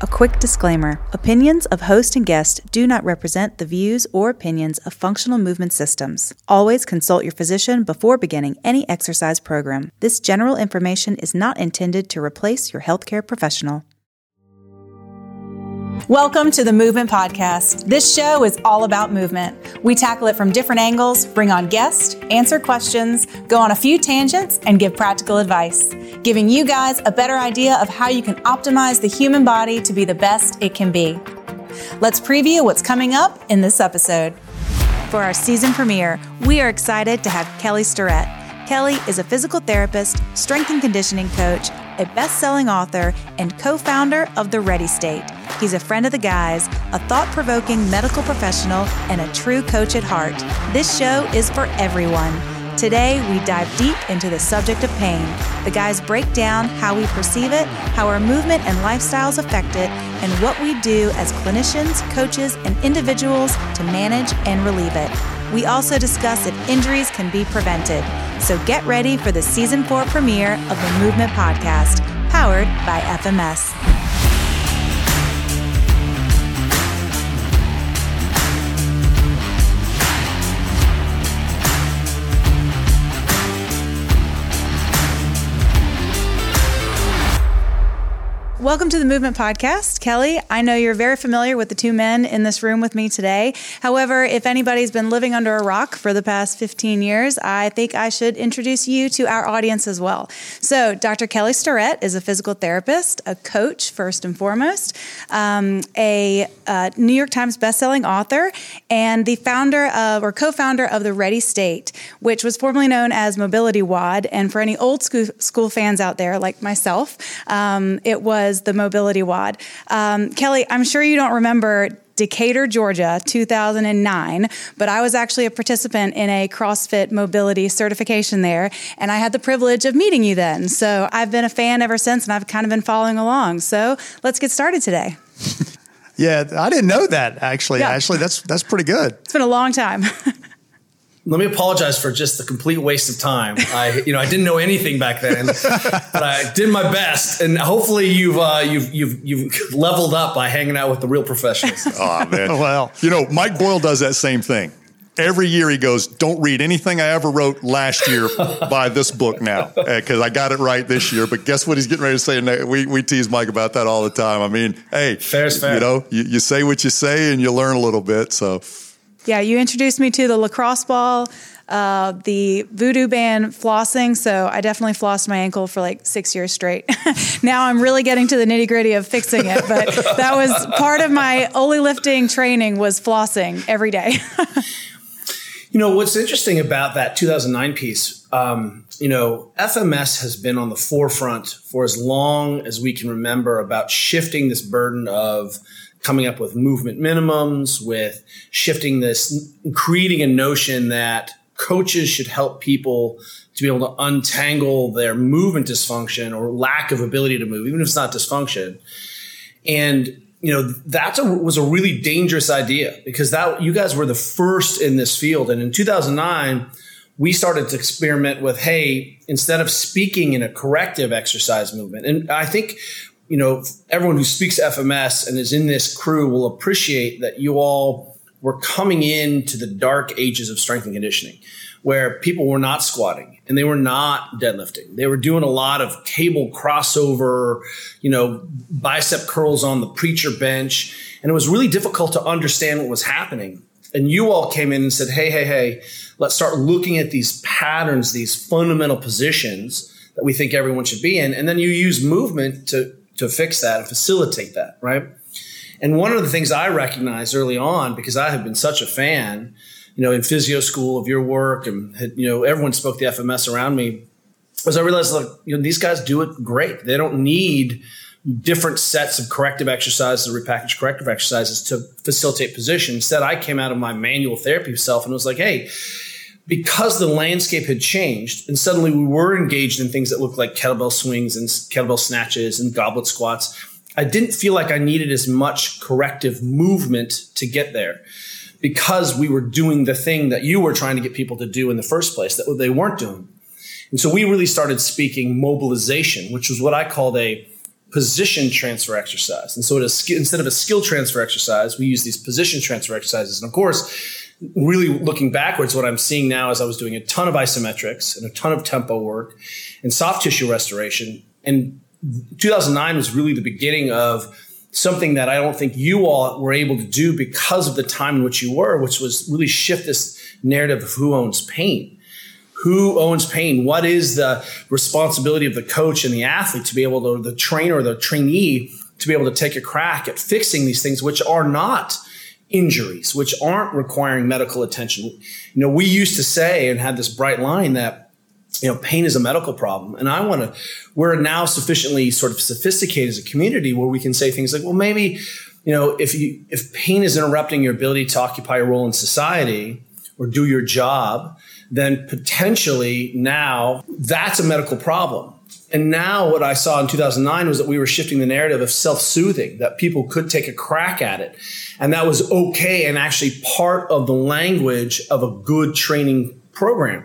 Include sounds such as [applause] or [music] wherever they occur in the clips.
A quick disclaimer opinions of host and guest do not represent the views or opinions of functional movement systems. Always consult your physician before beginning any exercise program. This general information is not intended to replace your healthcare professional. Welcome to the Movement Podcast. This show is all about movement. We tackle it from different angles, bring on guests, answer questions, go on a few tangents, and give practical advice, giving you guys a better idea of how you can optimize the human body to be the best it can be. Let's preview what's coming up in this episode. For our season premiere, we are excited to have Kelly Starrett. Kelly is a physical therapist, strength and conditioning coach, a best selling author, and co founder of The Ready State. He's a friend of the guys, a thought provoking medical professional, and a true coach at heart. This show is for everyone. Today, we dive deep into the subject of pain. The guys break down how we perceive it, how our movement and lifestyles affect it, and what we do as clinicians, coaches, and individuals to manage and relieve it. We also discuss if injuries can be prevented. So get ready for the season four premiere of the Movement Podcast, powered by FMS. Welcome to the Movement Podcast. Kelly, I know you're very familiar with the two men in this room with me today. However, if anybody's been living under a rock for the past 15 years, I think I should introduce you to our audience as well. So, Dr. Kelly Starrett is a physical therapist, a coach, first and foremost, um, a uh, New York Times bestselling author, and the founder of or co founder of the Ready State, which was formerly known as Mobility WOD. And for any old school, school fans out there, like myself, um, it was was the mobility WOD. Um, Kelly, I'm sure you don't remember Decatur, Georgia, 2009. But I was actually a participant in a CrossFit mobility certification there, and I had the privilege of meeting you then. So I've been a fan ever since, and I've kind of been following along. So let's get started today. [laughs] yeah, I didn't know that actually. Yeah. Actually, that's that's pretty good. It's been a long time. [laughs] let me apologize for just the complete waste of time. I, you know, I didn't know anything back then, but I did my best, and hopefully you've uh, you've you've you've leveled up by hanging out with the real professionals. [laughs] oh man, well, you know, Mike Boyle does that same thing. Every year he goes, "Don't read anything I ever wrote last year. [laughs] Buy this book now because uh, I got it right this year." But guess what? He's getting ready to say. We we tease Mike about that all the time. I mean, hey, fair's fair. You know, you, you say what you say, and you learn a little bit. So yeah, you introduced me to the lacrosse ball, uh, the voodoo band flossing. So I definitely flossed my ankle for like six years straight. [laughs] now I'm really getting to the nitty gritty of fixing it, but that was part of my only lifting training was flossing every day. [laughs] you know what's interesting about that 2009 piece. Um, you know, FMS has been on the forefront for as long as we can remember about shifting this burden of coming up with movement minimums, with shifting this, creating a notion that coaches should help people to be able to untangle their movement dysfunction or lack of ability to move, even if it's not dysfunction. And you know that was a really dangerous idea because that you guys were the first in this field, and in 2009 we started to experiment with hey instead of speaking in a corrective exercise movement and i think you know, everyone who speaks FMS and is in this crew will appreciate that you all were coming into the dark ages of strength and conditioning where people were not squatting and they were not deadlifting. They were doing a lot of cable crossover, you know, bicep curls on the preacher bench. And it was really difficult to understand what was happening. And you all came in and said, Hey, hey, hey, let's start looking at these patterns, these fundamental positions that we think everyone should be in. And then you use movement to to fix that and facilitate that, right? And one of the things I recognized early on, because I had been such a fan, you know, in physio school of your work, and had, you know, everyone spoke the FMS around me, was I realized, like, you know, these guys do it great. They don't need different sets of corrective exercises or repackaged corrective exercises to facilitate position. Instead, I came out of my manual therapy self and was like, hey, because the landscape had changed and suddenly we were engaged in things that looked like kettlebell swings and kettlebell snatches and goblet squats, I didn't feel like I needed as much corrective movement to get there because we were doing the thing that you were trying to get people to do in the first place that they weren't doing. And so we really started speaking mobilization, which was what I called a position transfer exercise. And so instead of a skill transfer exercise, we use these position transfer exercises. And of course, really looking backwards, what I'm seeing now is I was doing a ton of isometrics and a ton of tempo work and soft tissue restoration. And 2009 was really the beginning of something that I don't think you all were able to do because of the time in which you were, which was really shift this narrative of who owns pain. Who owns pain? What is the responsibility of the coach and the athlete to be able to, the trainer or the trainee to be able to take a crack at fixing these things, which are not injuries, which aren't requiring medical attention. You know, we used to say and had this bright line that you know, pain is a medical problem. And I want to, we're now sufficiently sort of sophisticated as a community where we can say things like, well, maybe, you know, if you, if pain is interrupting your ability to occupy a role in society or do your job, then potentially now that's a medical problem. And now what I saw in 2009 was that we were shifting the narrative of self-soothing, that people could take a crack at it. And that was okay and actually part of the language of a good training program.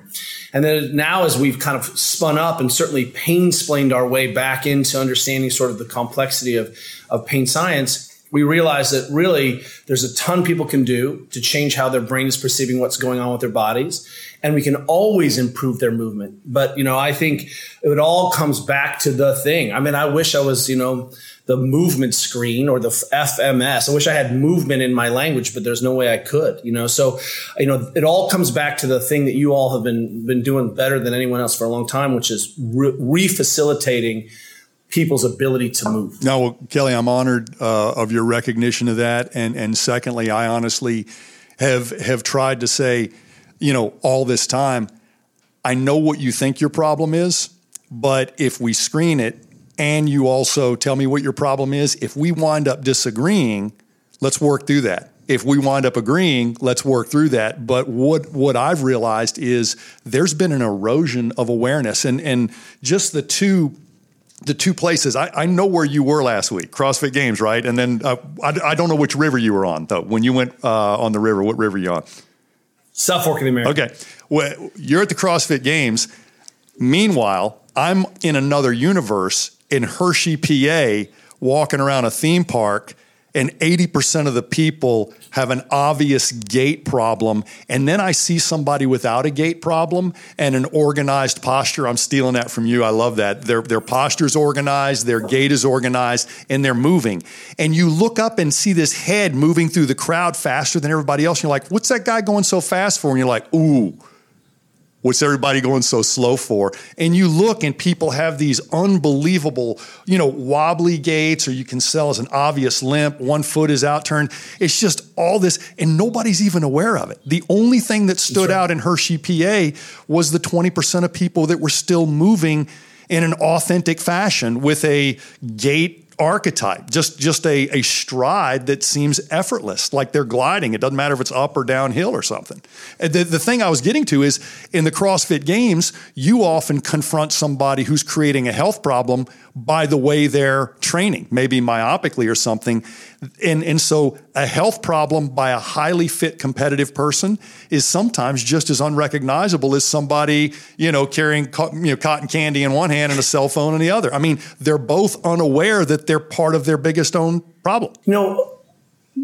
And then now, as we've kind of spun up and certainly pain splaned our way back into understanding sort of the complexity of, of pain science, we realize that really there's a ton people can do to change how their brain is perceiving what's going on with their bodies. And we can always improve their movement. But, you know, I think it all comes back to the thing. I mean, I wish I was, you know, the movement screen or the FMS. I wish I had movement in my language, but there's no way I could, you know. So, you know, it all comes back to the thing that you all have been been doing better than anyone else for a long time, which is re- refacilitating people's ability to move. No, well, Kelly, I'm honored uh, of your recognition of that, and and secondly, I honestly have have tried to say, you know, all this time, I know what you think your problem is, but if we screen it and you also tell me what your problem is. If we wind up disagreeing, let's work through that. If we wind up agreeing, let's work through that. But what what I've realized is there's been an erosion of awareness, and and just the two the two places. I, I know where you were last week, CrossFit Games, right? And then uh, I, I don't know which river you were on though. When you went uh, on the river, what river you on? South Fork of the American. Okay, well, you're at the CrossFit Games. Meanwhile, I'm in another universe in Hershey, PA, walking around a theme park, and 80% of the people have an obvious gait problem. And then I see somebody without a gait problem and an organized posture. I'm stealing that from you. I love that. Their, their posture is organized, their gait is organized, and they're moving. And you look up and see this head moving through the crowd faster than everybody else. And you're like, what's that guy going so fast for? And you're like, ooh What's everybody going so slow for? And you look and people have these unbelievable, you know, wobbly gaits, or you can sell as an obvious limp. One foot is outturned. It's just all this, and nobody's even aware of it. The only thing that stood right. out in Hershey, PA was the 20% of people that were still moving in an authentic fashion with a gait archetype, just just a, a stride that seems effortless, like they're gliding. It doesn't matter if it's up or downhill or something. The, the thing I was getting to is in the CrossFit games, you often confront somebody who's creating a health problem by the way they're training, maybe myopically or something. And, and so a health problem by a highly fit competitive person is sometimes just as unrecognizable as somebody, you know, carrying you know, cotton candy in one hand and a cell phone in the other. I mean, they're both unaware that they're part of their biggest own problem. You know,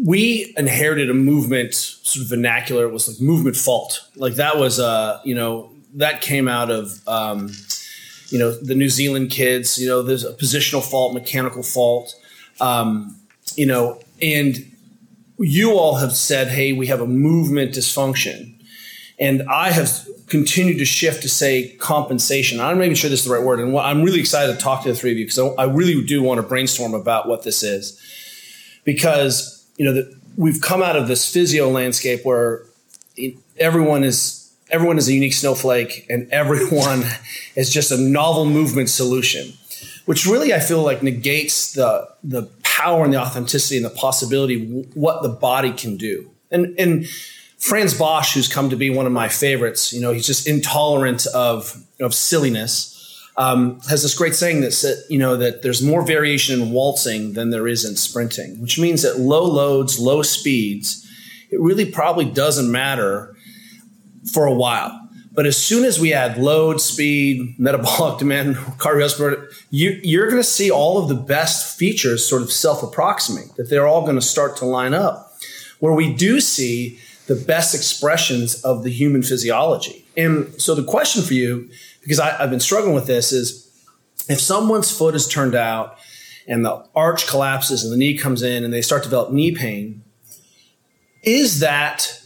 we inherited a movement sort of vernacular. It was like movement fault. Like that was, uh, you know, that came out of, um, you know, the New Zealand kids, you know, there's a positional fault, mechanical fault, um, you know, and you all have said, hey, we have a movement dysfunction. And I have continued to shift to say compensation. I'm not even sure this is the right word. And I'm really excited to talk to the three of you because I really do want to brainstorm about what this is. Because, you know, we've come out of this physio landscape where everyone is everyone is a unique snowflake and everyone [laughs] is just a novel movement solution, which really I feel like negates the the power and the authenticity and the possibility what the body can do. And and Frans Bosch, who's come to be one of my favorites, you know, he's just intolerant of of silliness. Um, has this great saying that said, you know that there's more variation in waltzing than there is in sprinting, which means that low loads, low speeds, it really probably doesn't matter for a while. But as soon as we add load, speed, metabolic demand, cardiovascular, you, you're going to see all of the best features sort of self approximate, that they're all going to start to line up. Where we do see the best expressions of the human physiology. And so the question for you, because I, have been struggling with this, is if someone's foot is turned out and the arch collapses and the knee comes in and they start to develop knee pain, is that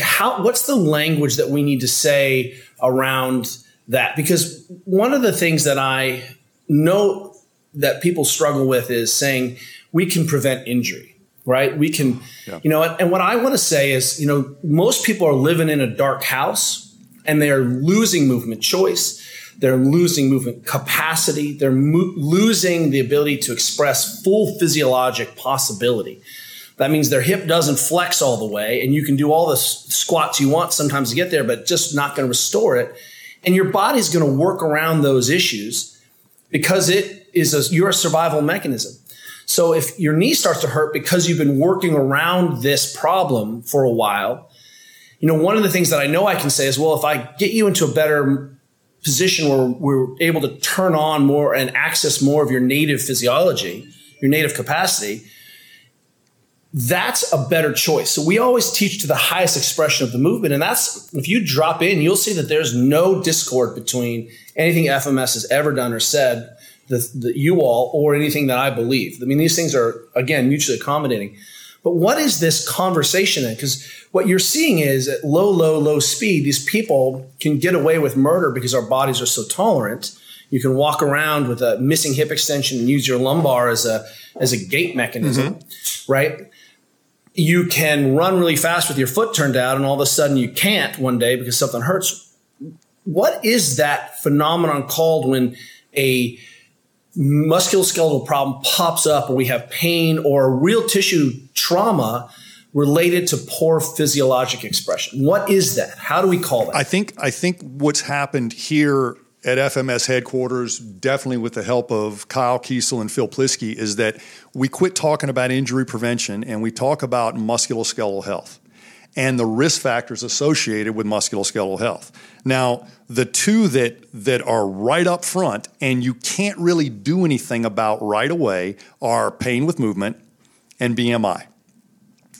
how what's the language that we need to say around that? Because one of the things that i know that people struggle with is saying we can prevent injury right? We can yeah. you know and what i want to say is you know most people are living in a dark house and they are losing movement choice they're losing movement capacity they're mo- losing the ability to express full physiologic possibility that means their hip doesn't flex all the way, and you can do all the squats you want sometimes to get there, but just not going to restore it. And your body's going to work around those issues because it is a, your survival mechanism. So if your knee starts to hurt because you've been working around this problem for a while, you know, one of the things that I know I can say is, well, if I get you into a better position where we're able to turn on more and access more of your native physiology, your native capacity, that's a better choice. So we always teach to the highest expression of the movement. And that's, if you drop in, you'll see that there's no discord between anything FMS has ever done or said, the, the you all, or anything that I believe. I mean, these things are, again, mutually accommodating. But what is this conversation in? Because what you're seeing is at low, low, low speed, these people can get away with murder because our bodies are so tolerant. You can walk around with a missing hip extension and use your lumbar as a as a gate mechanism, mm-hmm. right? You can run really fast with your foot turned out and all of a sudden you can't one day because something hurts. What is that phenomenon called when a musculoskeletal problem pops up or we have pain or real tissue trauma related to poor physiologic expression? What is that? How do we call that? I think I think what's happened here at FMS headquarters, definitely with the help of Kyle Kiesel and Phil Plisky, is that we quit talking about injury prevention and we talk about musculoskeletal health and the risk factors associated with musculoskeletal health. Now, the two that that are right up front and you can't really do anything about right away are pain with movement and BMI.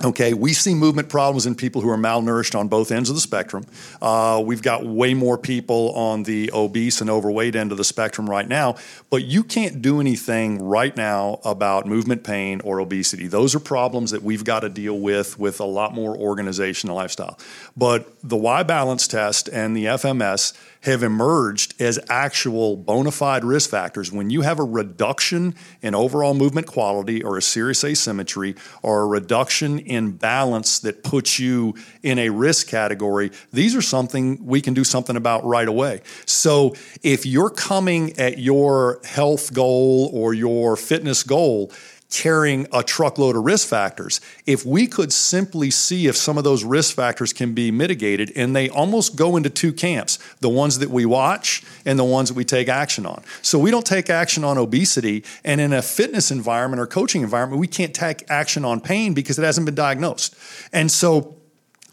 Okay, we see movement problems in people who are malnourished on both ends of the spectrum. Uh, we've got way more people on the obese and overweight end of the spectrum right now, but you can't do anything right now about movement pain or obesity. Those are problems that we've got to deal with with a lot more organization and lifestyle. But the Y balance test and the FMS have emerged as actual bona fide risk factors. When you have a reduction in overall movement quality or a serious asymmetry or a reduction in balance that puts you in a risk category, these are something we can do something about right away. So if you're coming at your health goal or your fitness goal, carrying a truckload of risk factors. If we could simply see if some of those risk factors can be mitigated, and they almost go into two camps the ones that we watch and the ones that we take action on. So we don't take action on obesity, and in a fitness environment or coaching environment, we can't take action on pain because it hasn't been diagnosed. And so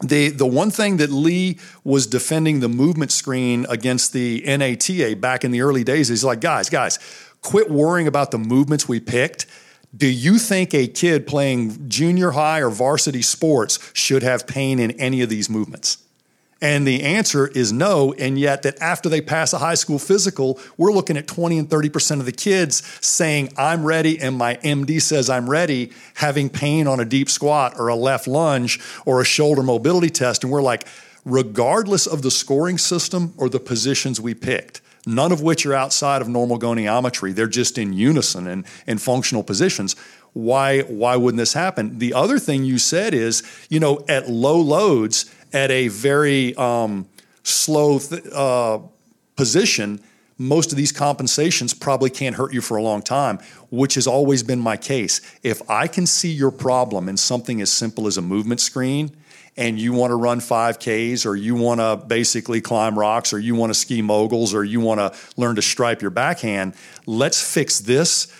the the one thing that Lee was defending the movement screen against the NATA back in the early days is like, guys, guys, quit worrying about the movements we picked do you think a kid playing junior high or varsity sports should have pain in any of these movements? And the answer is no. And yet, that after they pass a high school physical, we're looking at 20 and 30% of the kids saying, I'm ready, and my MD says I'm ready, having pain on a deep squat or a left lunge or a shoulder mobility test. And we're like, regardless of the scoring system or the positions we picked, none of which are outside of normal goniometry. They're just in unison and in functional positions. Why, why wouldn't this happen? The other thing you said is, you know, at low loads, at a very um, slow th- uh, position, most of these compensations probably can't hurt you for a long time, which has always been my case. If I can see your problem in something as simple as a movement screen, and you want to run 5Ks or you want to basically climb rocks or you want to ski moguls or you want to learn to stripe your backhand, let's fix this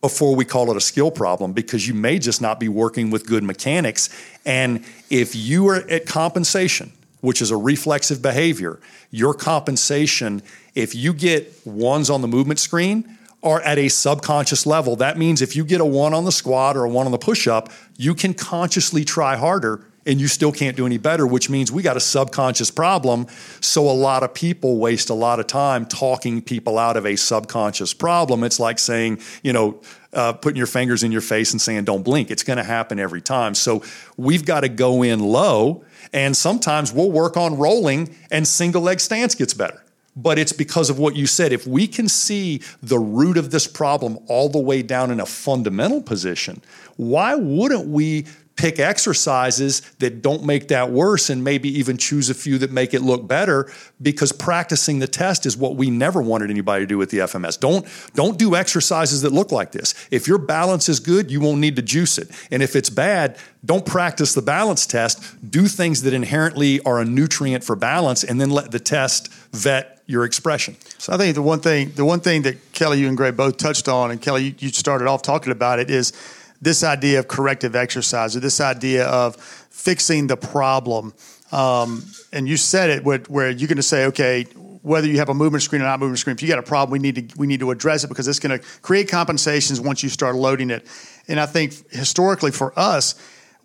before we call it a skill problem because you may just not be working with good mechanics. And if you are at compensation, which is a reflexive behavior, your compensation, if you get ones on the movement screen, are at a subconscious level. That means if you get a one on the squat or a one on the push up, you can consciously try harder and you still can't do any better, which means we got a subconscious problem. So a lot of people waste a lot of time talking people out of a subconscious problem. It's like saying, you know, uh, putting your fingers in your face and saying, don't blink. It's going to happen every time. So we've got to go in low. And sometimes we'll work on rolling and single leg stance gets better but it's because of what you said. If we can see the root of this problem all the way down in a fundamental position, why wouldn't we pick exercises that don't make that worse and maybe even choose a few that make it look better because practicing the test is what we never wanted anybody to do with the FMS. Don't don't do exercises that look like this. If your balance is good, you won't need to juice it. And if it's bad, don't practice the balance test. Do things that inherently are a nutrient for balance and then let the test vet your expression. So I think the one thing the one thing that Kelly you and Gray both touched on and Kelly you, you started off talking about it is this idea of corrective exercise or this idea of fixing the problem. Um, and you said it where, where you're going to say, okay, whether you have a movement screen or not movement screen, if you got a problem, we need to we need to address it because it's going to create compensations once you start loading it. And I think historically for us,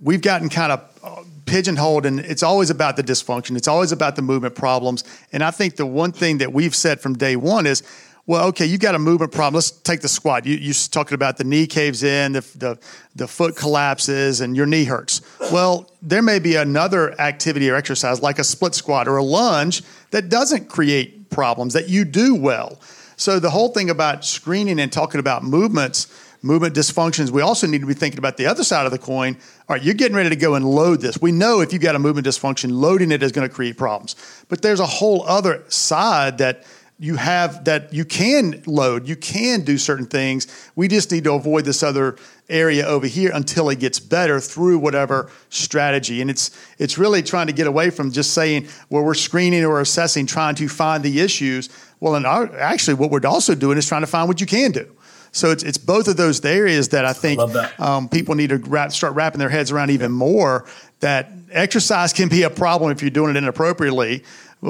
we've gotten kind of uh, pigeonholed, and it's always about the dysfunction. It's always about the movement problems. And I think the one thing that we've said from day one is well, okay, you got a movement problem. Let's take the squat. You, you're talking about the knee caves in, the, the, the foot collapses, and your knee hurts. Well, there may be another activity or exercise like a split squat or a lunge that doesn't create problems that you do well. So the whole thing about screening and talking about movements, movement dysfunctions, we also need to be thinking about the other side of the coin. All right, you're getting ready to go and load this. We know if you've got a movement dysfunction, loading it is going to create problems. But there's a whole other side that – you have that you can load, you can do certain things. We just need to avoid this other area over here until it gets better through whatever strategy. And it's it's really trying to get away from just saying, well, we're screening or assessing, trying to find the issues. Well, and our, actually, what we're also doing is trying to find what you can do. So it's it's both of those areas that I think I um, people need to wrap, start wrapping their heads around even more. That exercise can be a problem if you're doing it inappropriately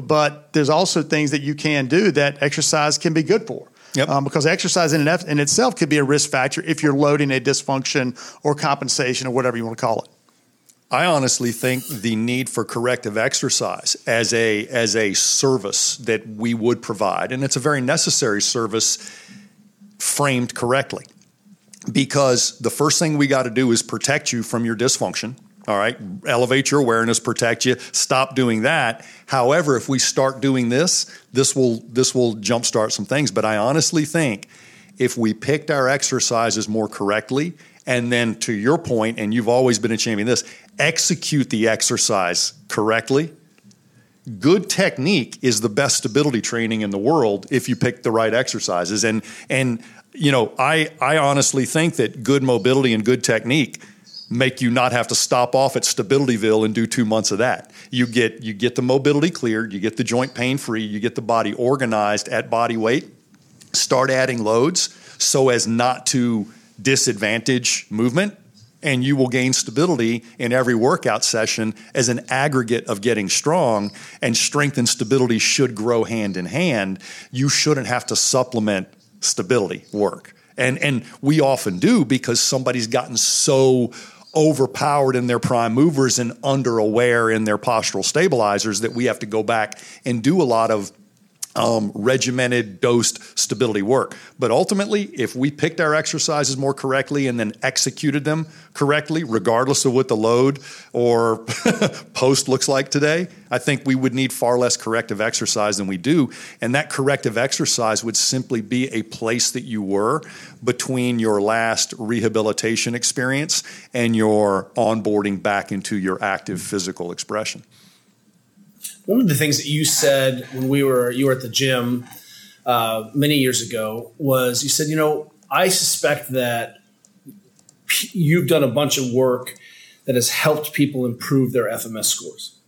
but there's also things that you can do that exercise can be good for. Yep. Um, because exercise in, in itself could be a risk factor if you're loading a dysfunction or compensation or whatever you want to call it. I honestly think the need for corrective exercise as a as a service that we would provide, and it's a very necessary service framed correctly. Because the first thing we got to do is protect you from your dysfunction. All right, elevate your awareness, protect you. Stop doing that. However, if we start doing this, this will this will jumpstart some things. But I honestly think if we picked our exercises more correctly, and then to your point, and you've always been a champion this, execute the exercise correctly. Good technique is the best stability training in the world if you pick the right exercises. And and you know, I I honestly think that good mobility and good technique make you not have to stop off at Stabilityville and do two months of that. You get you get the mobility cleared, you get the joint pain free, you get the body organized at body weight. Start adding loads so as not to disadvantage movement and you will gain stability in every workout session as an aggregate of getting strong and strength and stability should grow hand in hand you shouldn't have to supplement stability work and and we often do because somebody's gotten so overpowered in their prime movers and under aware in their postural stabilizers that we have to go back and do a lot of um, regimented, dosed stability work. But ultimately, if we picked our exercises more correctly and then executed them correctly, regardless of what the load or [laughs] post looks like today, I think we would need far less corrective exercise than we do. And that corrective exercise would simply be a place that you were between your last rehabilitation experience and your onboarding back into your active physical expression. One of the things that you said when we were you were at the gym uh, many years ago was you said, you know, I suspect that you've done a bunch of work that has helped people improve their FMS scores.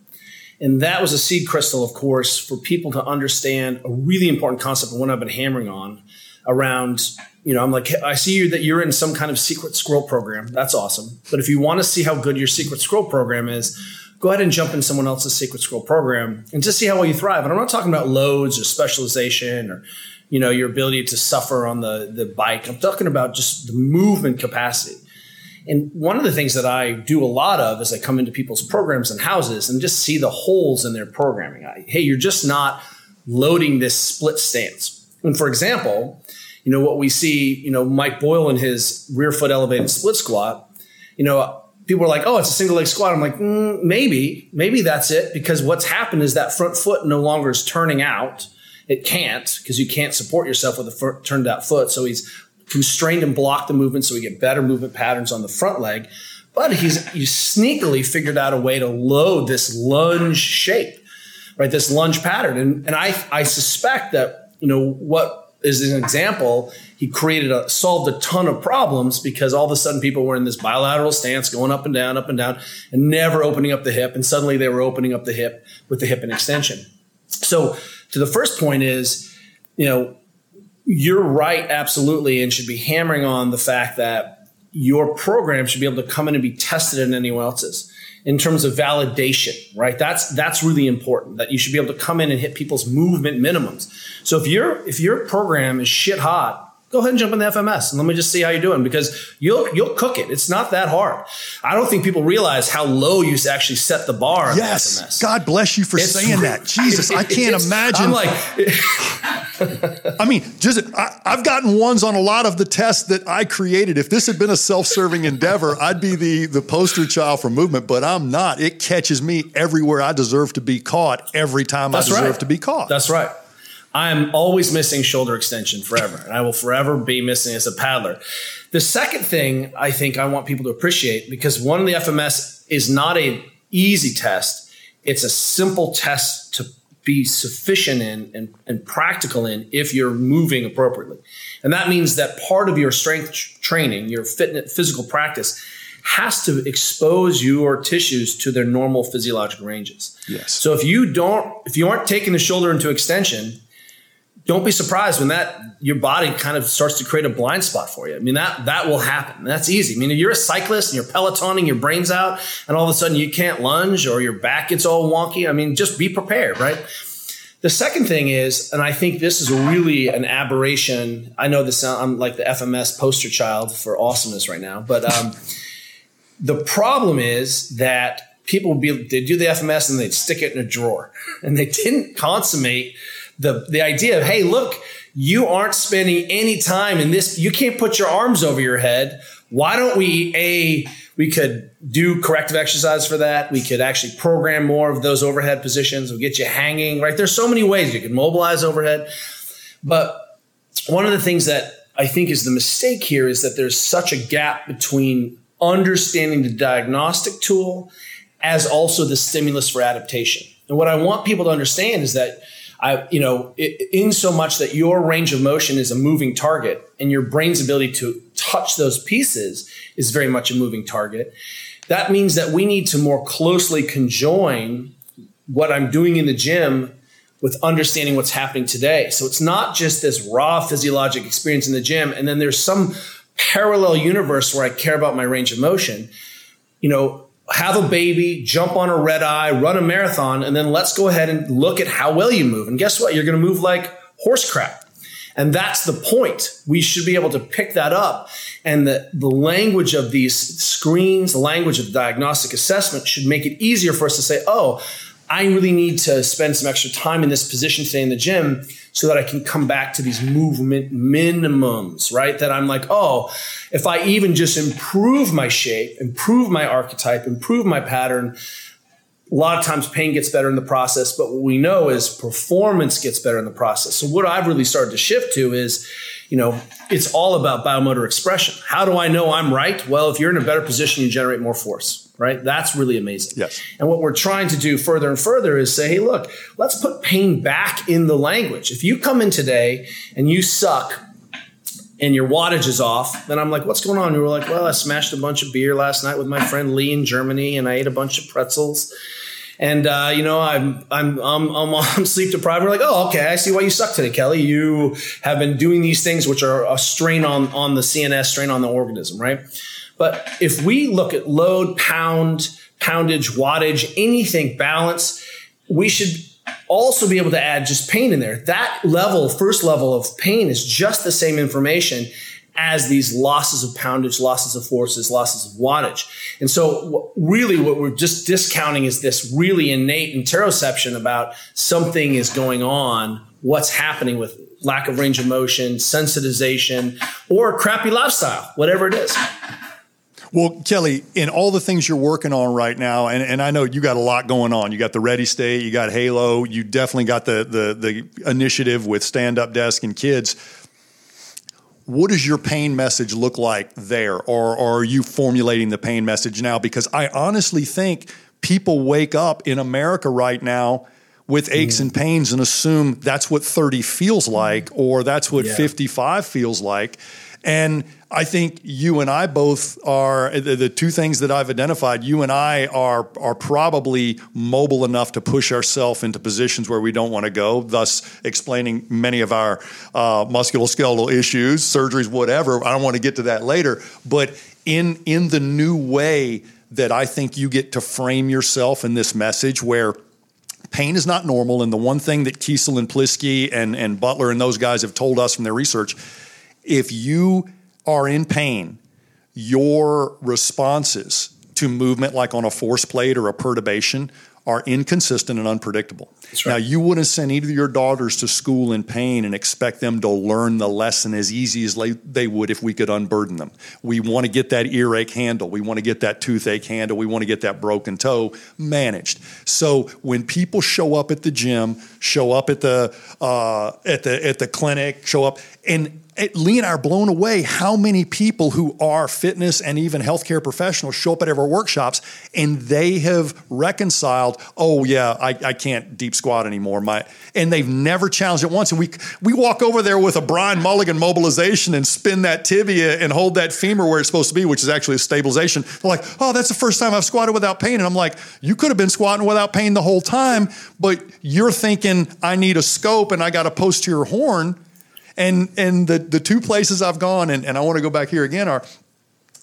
And that was a seed crystal, of course, for people to understand a really important concept, one I've been hammering on around, you know, I'm like, I see you that you're in some kind of secret scroll program. That's awesome. But if you want to see how good your secret scroll program is, go ahead and jump in someone else's Secret Scroll program and just see how well you thrive. And I'm not talking about loads or specialization or you know your ability to suffer on the the bike. I'm talking about just the movement capacity. And one of the things that I do a lot of is I come into people's programs and houses and just see the holes in their programming. I, hey, you're just not loading this split stance. And for example, you know what we see, you know Mike Boyle in his rear foot elevated split squat. You know, people are like, "Oh, it's a single leg squat." I'm like, mm, maybe, maybe that's it because what's happened is that front foot no longer is turning out. It can't because you can't support yourself with a turned out foot. So he's constrained and blocked the movement so we get better movement patterns on the front leg. But he's he sneakily figured out a way to load this lunge shape, right? This lunge pattern. And, and I, I suspect that, you know, what is an example, he created a solved a ton of problems because all of a sudden people were in this bilateral stance, going up and down, up and down, and never opening up the hip. And suddenly they were opening up the hip with the hip and extension. So to the first point is, you know, you're right, absolutely, and should be hammering on the fact that your program should be able to come in and be tested in anyone else's in terms of validation, right? That's that's really important. That you should be able to come in and hit people's movement minimums. So if your if your program is shit hot, go ahead and jump in the FMS and let me just see how you're doing because you'll you'll cook it. It's not that hard. I don't think people realize how low you actually set the bar. Yes, the FMS. God bless you for It's saying that. [laughs] Jesus, I can't imagine. I'm like, [laughs] I mean, just I, I've gotten ones on a lot of the tests that I created. If this had been a self-serving endeavor, [laughs] I'd be the the poster child for movement, but I'm not. It catches me everywhere I deserve to be caught every time I deserve right. to be caught. That's right. I am always missing shoulder extension forever, and I will forever be missing as a paddler. The second thing I think I want people to appreciate because one of the FMS is not an easy test; it's a simple test to be sufficient in and, and practical in if you're moving appropriately, and that means that part of your strength training, your fitness, physical practice, has to expose your tissues to their normal physiological ranges. Yes. So if you don't, if you aren't taking the shoulder into extension, don't be surprised when that your body kind of starts to create a blind spot for you. I mean that that will happen. That's easy. I mean, if you're a cyclist and you're pelotoning, your brains out, and all of a sudden you can't lunge or your back gets all wonky. I mean, just be prepared, right? The second thing is, and I think this is really an aberration. I know this I'm like the FMS poster child for awesomeness right now, but um, [laughs] the problem is that people would be they do the FMS and they'd stick it in a drawer, [laughs] and they didn't consummate the the idea of hey, look, you aren't spending any time in this. You can't put your arms over your head. Why don't we a we could do corrective exercise for that. We could actually program more of those overhead positions. We'll get you hanging, right? There's so many ways you can mobilize overhead. But one of the things that I think is the mistake here is that there's such a gap between understanding the diagnostic tool as also the stimulus for adaptation. And what I want people to understand is that I, you know, it, in so much that your range of motion is a moving target and your brain's ability to touch those pieces is very much a moving target. That means that we need to more closely conjoin what I'm doing in the gym with understanding what's happening today. So it's not just this raw physiologic experience in the gym, and then there's some parallel universe where I care about my range of motion. You know, have a baby, jump on a red eye, run a marathon, and then let's go ahead and look at how well you move. And guess what? You're going to move like horse crap. And that's the point. We should be able to pick that up. And the, the language of these screens, the language of diagnostic assessment should make it easier for us to say, oh, I really need to spend some extra time in this position today in the gym so that I can come back to these movement minimums, right? That I'm like, oh, if I even just improve my shape, improve my archetype, improve my pattern, a lot of times pain gets better in the process, but what we know is performance gets better in the process. So what I've really started to shift to is, you know, it's all about biomotor expression. How do I know I'm right? Well, if you're in a better position, you generate more force, right? That's really amazing. Yes. And what we're trying to do further and further is say, hey, look, let's put pain back in the language. If you come in today and you suck and your wattage is off, then I'm like, what's going on? You were like, well, I smashed a bunch of beer last night with my friend Lee in Germany and I ate a bunch of pretzels. And uh, you know, I'm I'm I'm I'm [laughs] on sleep deprived. We're like, oh, okay, I see why you suck today, Kelly. You have been doing these things which are a strain on on the CNS, strain on the organism, right? But if we look at load, pound, poundage, wattage, anything balance, we should also be able to add just pain in there. That level, first level of pain is just the same information as these losses of poundage, losses of forces, losses of wattage. And so really what we're just discounting is this really innate interoception about something is going on, what's happening with lack of range of motion, sensitization, or crappy lifestyle, whatever it is. Well, Kelly, in all the things you're working on right now, and, and I know you got a lot going on. You got the Ready State, you got Halo, you definitely got the the, the initiative with Stand Up Desk and Kids. What does your pain message look like there, or, or are you formulating the pain message now? Because I honestly think people wake up in America right now with aches mm. and pains and assume that's what 30 feels like, or that's what yeah. 55 feels like. And I think you and I both are the, the, two things that I've identified. You and I are are probably mobile enough to push ourselves into positions where we don't want to go, thus explaining many of our uh, musculoskeletal issues, surgeries, whatever. I don't want to get to that later, but in in the new way that I think you get to frame yourself in this message where pain is not normal. And the one thing that Kiesel and Plisky and, and Butler and those guys have told us from their research, if you are in pain, your responses to movement, like on a force plate or a perturbation, are inconsistent and unpredictable. Right. Now, you wouldn't send either of your daughters to school in pain and expect them to learn the lesson as easy as they would if we could unburden them. We want to get that earache handle. We want to get that toothache handle. We want to get that broken toe managed. So when people show up at the gym, show up at the uh, at the at the clinic, show up and Lee and I are blown away how many people who are fitness and even healthcare professionals show up at our workshops and they have reconciled, oh yeah, I, I can't deep squat anymore. My and they've never challenged it once. And we we walk over there with a Brian Mulligan mobilization and spin that tibia and hold that femur where it's supposed to be, which is actually a stabilization. They're like, oh, that's the first time I've squatted without pain. And I'm like, you could have been squatting without pain the whole time, but you're thinking I need a scope and I got a posterior horn and and the the two places I've gone, and, and I want to go back here again, are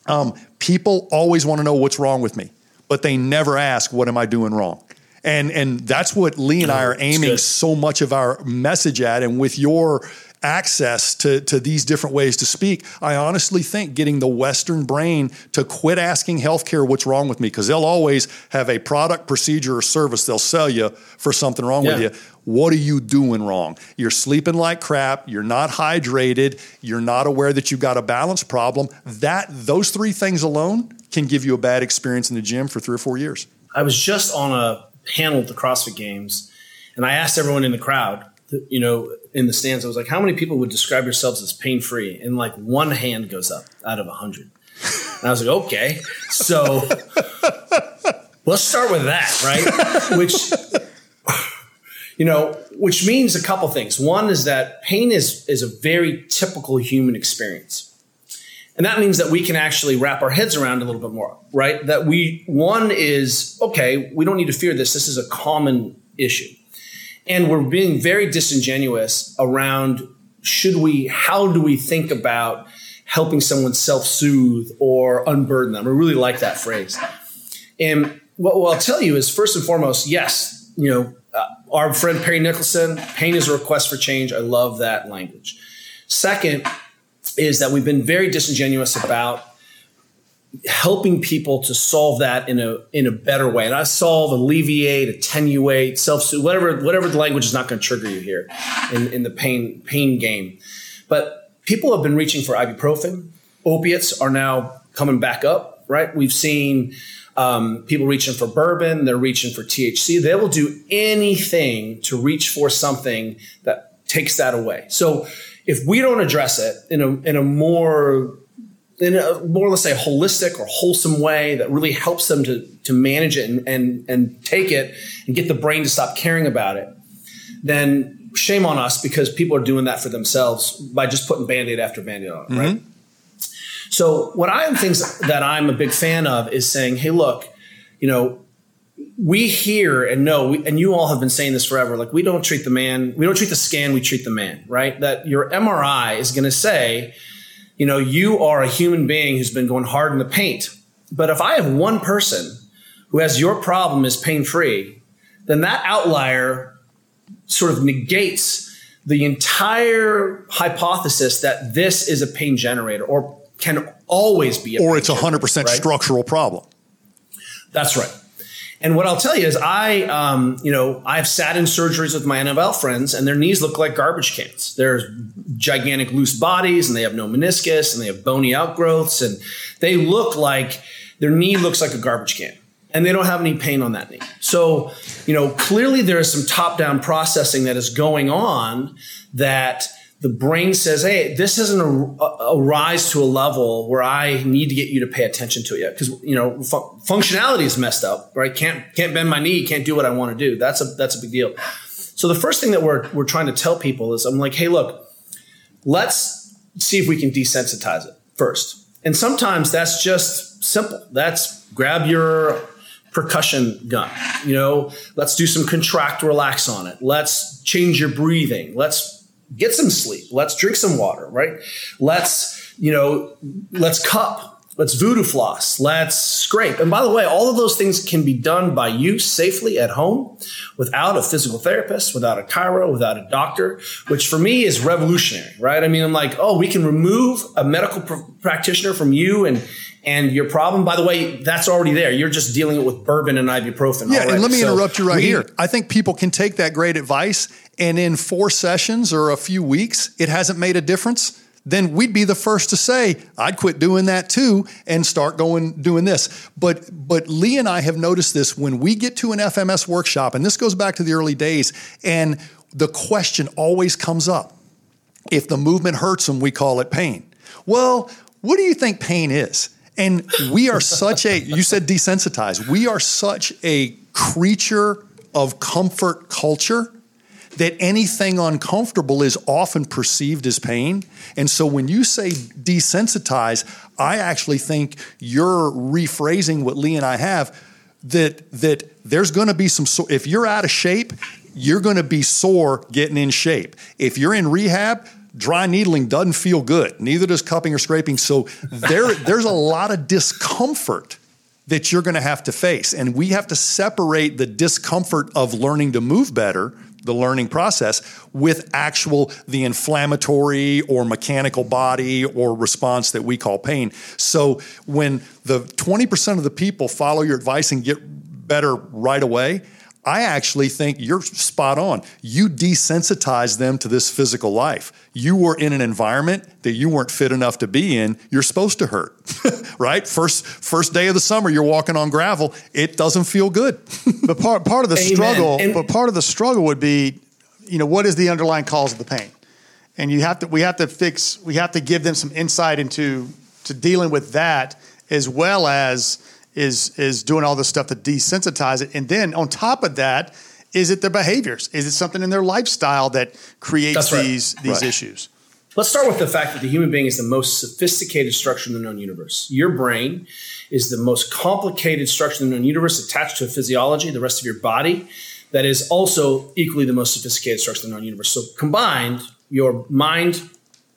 um, people always want to know what's wrong with me, but they never ask what am I doing wrong. And and that's what Lee and I are aiming so much of our message at. And with your access to, to these different ways to speak, I honestly think getting the Western brain to quit asking healthcare what's wrong with me, because they'll always have a product, procedure, or service they'll sell you for something wrong yeah. with you. What are you doing wrong? You're sleeping like crap. You're not hydrated. You're not aware that you've got a balance problem. That those three things alone can give you a bad experience in the gym for three or four years. I was just on a at the CrossFit Games, and I asked everyone in the crowd, you know, in the stands, I was like, "How many people would describe yourselves as pain free?" And like one hand goes up out of a hundred. And I was like, "Okay, so." let's start with that, right? Which you know, which means a couple things. One is that pain is, is a very typical human experience. And that means that we can actually wrap our heads around a little bit more, right? That we, one is, okay, we don't need to fear this. This is a common issue. And we're being very disingenuous around should we, how do we think about helping someone self soothe or unburden them? I really like that phrase. And what, what I'll tell you is first and foremost, yes, you know, uh, our friend Perry Nickelston, pain is a request for change. I love that language. Second is that we've been very disingenuous about helping people to solve that in a in a better way. And I solve, alleviate, attenuate, self whatever whatever the language is not going to trigger you here in, in the pain pain game. But people have been reaching for ibuprofen. Opiates are now coming back up, right? We've seen um, people reaching for bourbon, they're reaching for THC. They will do anything to reach for something that takes that away. So if we don't address it in a in a more in a more let's say holistic or wholesome way that really helps them to to manage it and and, and take it and get the brain to stop caring about it, then shame on us because people are doing that for themselves by just putting band-aid after band-aid on, mm-hmm. right? So what I am things that I'm a big fan of is saying, hey, look, you know, we hear and know, we, and you all have been saying this forever. Like we don't treat the man, we don't treat the scan, we treat the man, right? That your MRI is going to say, you know, you are a human being who's been going hard in the paint. But if I have one person who has your problem is pain free, then that outlier sort of negates the entire hypothesis that this is a pain generator or can always be or it's a 100% right? structural problem. That's right. And what I'll tell you is, I, um, you know, I've sat in surgeries with my NFL friends, and their knees look like garbage cans. They're gigantic loose bodies, and they have no meniscus, and they have bony outgrowths, and they look like their knee looks like a garbage can and they don't have any pain on that knee. So, you know, clearly there is some top down processing that is going on that the brain says, hey, this isn't a, a, rise to a level where I need to get you to pay attention to it yet. Because, you know, fu- functionality is messed up, right? Can't, can't bend my knee, can't do what I want to do. That's a, that's a big deal. So the first thing that we're, we're trying to tell people is I'm like, hey, look, let's see if we can desensitize it first. And sometimes that's just simple. That's grab your percussion gun. You know, let's do some contract relax on it. Let's change your breathing. Let's get some sleep. Let's drink some water, right? Let's, you know, let's cup. Let's voodoo floss. Let's scrape. And by the way, all of those things can be done by you safely at home without a physical therapist, without a chiro, without a doctor, which for me is revolutionary, right? I mean, I'm like, oh, we can remove a medical pr- practitioner from you and, and your problem, by the way, that's already there. You're just dealing it with bourbon and ibuprofen. Yeah, already. and let me so interrupt you right we, here. I think people can take that great advice, and in four sessions or a few weeks, it hasn't made a difference. Then we'd be the first to say, I'd quit doing that too and start going doing this. But but Lee and I have noticed this when we get to an FMS workshop, and this goes back to the early days, and the question always comes up. If the movement hurts them, we call it pain. Well, what do you think pain is? And we are such a, you said desensitized, we are such a creature of comfort culture that anything uncomfortable is often perceived as pain. And so when you say desensitize, I actually think you're rephrasing what Lee and I have that that there's going to be some so if you're out of shape, you're going to be sore getting in shape. If you're in rehab, dry needling doesn't feel good. Neither does cupping or scraping. So there, [laughs] there's a lot of discomfort that you're going to have to face. And we have to separate the discomfort of learning to move better, the learning process, with actual the inflammatory or mechanical body or response that we call pain. So when the 20% of the people follow your advice and get better right away, I actually think you're spot on. You desensitize them to this physical life. You were in an environment that you weren't fit enough to be in. You're supposed to hurt, [laughs] right? First first day of the summer, you're walking on gravel. It doesn't feel good. [laughs] but part part of the Amen. struggle, and, but part of the struggle would be, you know, what is the underlying cause of the pain? And you have to we have to fix we have to give them some insight into to dealing with that as well as is is doing all this stuff to desensitize it. And then on top of that, is it their behaviors? Is it something in their lifestyle that creates right. these these right. issues? Let's start with the fact that the human being is the most sophisticated structure in the known universe. Your brain is the most complicated structure in the known universe attached to a physiology, the rest of your body, that is also equally the most sophisticated structure in the known universe. So combined, your mind,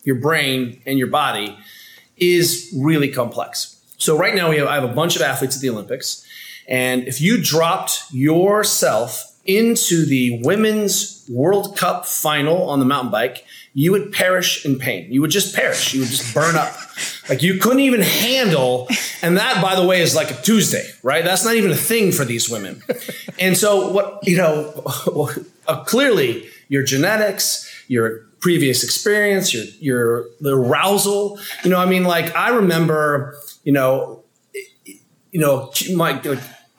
your brain, and your body is really complex. So right now we have, I have a bunch of athletes at the Olympics, and if you dropped yourself into the women's World Cup final on the mountain bike, you would perish in pain. You would just perish. You would just burn up. Like you couldn't even handle. And that, by the way, is like a Tuesday, right? That's not even a thing for these women. And so, what, you know, [laughs] clearly your genetics, your previous experience, your, your, the arousal, you know, I mean, like I remember, you know, you know, my,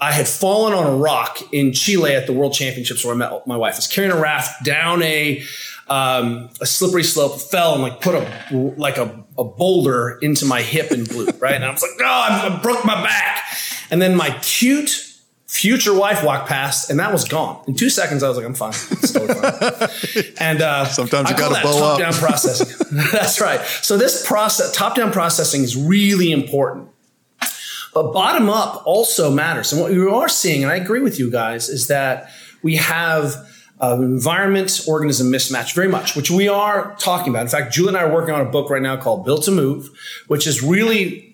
I had fallen on a rock in Chile at the World Championships where I met my wife. I was carrying a raft down a um, a slippery slope, fell and like put a like a, a boulder into my hip and blew right? And I was like, oh, I, I broke my back. And then my cute future wife walked past, and that was gone in two seconds. I was like, I'm fine, totally fine. [laughs] and uh, sometimes you got to bow up. top down processing. [laughs] [laughs] That's right. So this process, top down processing, is really important. But bottom up also matters. And what we are seeing, and I agree with you guys, is that we have uh, environment organism mismatch very much, which we are talking about. In fact, Julie and I are working on a book right now called Built to Move, which is really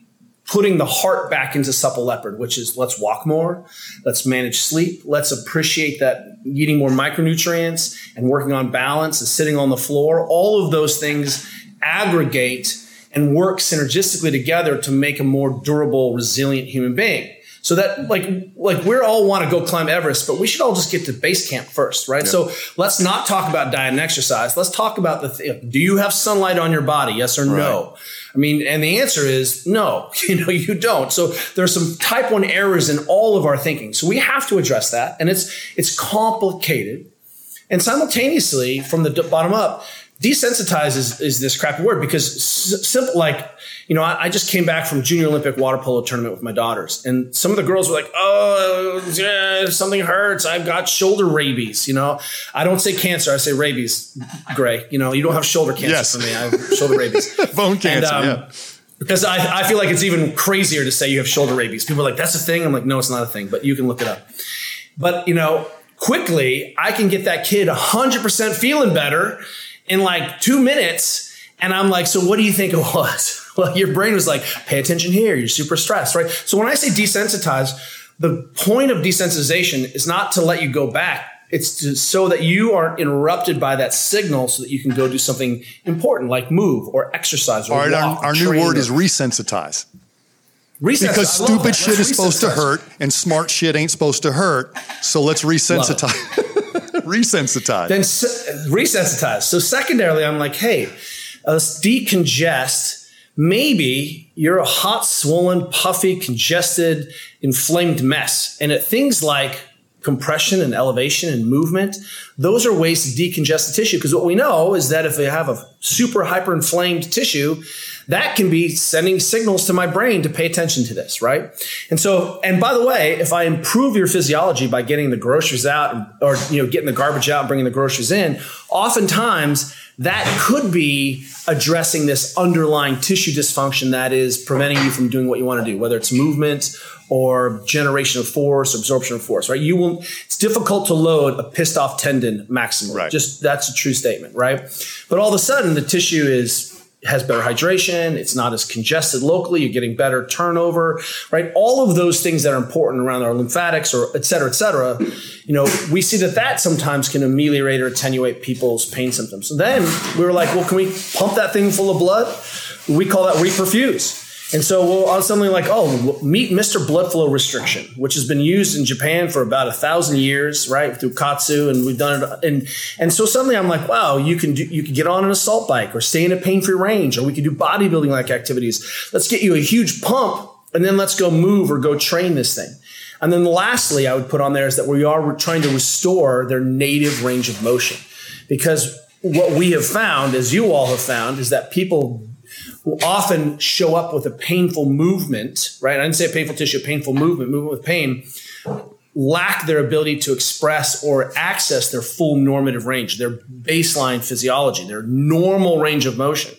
putting the heart back into supple leopard, which is let's walk more, let's manage sleep, let's appreciate that eating more micronutrients and working on balance and sitting on the floor. All of those things aggregate and work synergistically together to make a more durable, resilient human being. So that like like we all want to go climb Everest, but we should all just get to base camp first, right? So let's not talk about diet and exercise. Let's talk about the th- do you have sunlight on your body? Yes or no? I mean, and the answer is no. [laughs] You know, you don't. So there's some type one errors in all of our thinking. So we have to address that, and it's it's complicated. And simultaneously, from the bottom up, desensitize is, is this crappy word because simple like you know I, I, just came back from junior olympic water polo tournament with my daughters. And some of the girls were like oh yeah, something hurts. I've got shoulder rabies you know? I don't say cancer i say rabies gray. You know you don't have shoulder cancer yes. for me. I have shoulder rabies. [laughs] Bone cancer and, um, yeah. because I, I feel like it's even crazier to say you have shoulder rabies. People are like that's a thing? I'm like no it's not a thing but you can look it up. But you know quickly i can get that kid 100% feeling better in like two minutes. And I'm like, so what do you think it was? [laughs] Well, your brain was like, pay attention here. You're super stressed, right? So when I say desensitize, the point of desensitization is not to let you go back. It's to, so that you aren't interrupted by that signal so that you can go do something important like move or exercise or All right, walk, our, our new word is resensitize. Resensitize. Because stupid shit is supposed to hurt and smart shit ain't supposed to hurt. So let's resensitize. [laughs] resensitize. Then resensitize. So secondarily, I'm like, hey, let's decongest. Maybe you're a hot, swollen, puffy, congested, inflamed mess. And at things like compression and elevation and movement, those are ways to decongest the tissue. Because what we know is that if we have a super hyperinflamed tissue, that can be sending signals to my brain to pay attention to this, right? And so, and by the way, if I improve your physiology by getting the groceries out or, you know, getting the garbage out and bringing the groceries in, oftentimes that could be addressing this underlying tissue dysfunction that is preventing you from doing what you want to do, whether it's movement or generation of force, absorption of force, right? You will, it's difficult to load a pissed off tendon maximally. Right. Just that's a true statement, right? But all of a sudden the tissue is has better hydration. It's not as congested locally. You're getting better turnover, right? All of those things that are important around our lymphatics or et cetera, et cetera. You know, we see that that sometimes can ameliorate or attenuate people's pain symptoms. So then we were like, well, can we pump that thing full of blood? We call that reperfuse. And so we'll all suddenly like, oh, meet Mr. Blood Flow Restriction, which has been used in Japan for about a thousand years, right? Through KAATSU, and we've done it. And and so suddenly I'm like, wow, you can do, you can get on an assault bike or stay in a pain-free range, or we can do bodybuilding like activities. Let's get you a huge pump, and then let's go move or go train this thing. And then lastly, I would put on there is that we are trying to restore their native range of motion, because what we have found, as you all have found, is that people who often show up with a painful movement, right? I didn't say a painful tissue, painful movement, movement with pain, lack their ability to express or access their full normative range, their baseline physiology, their normal range of motion.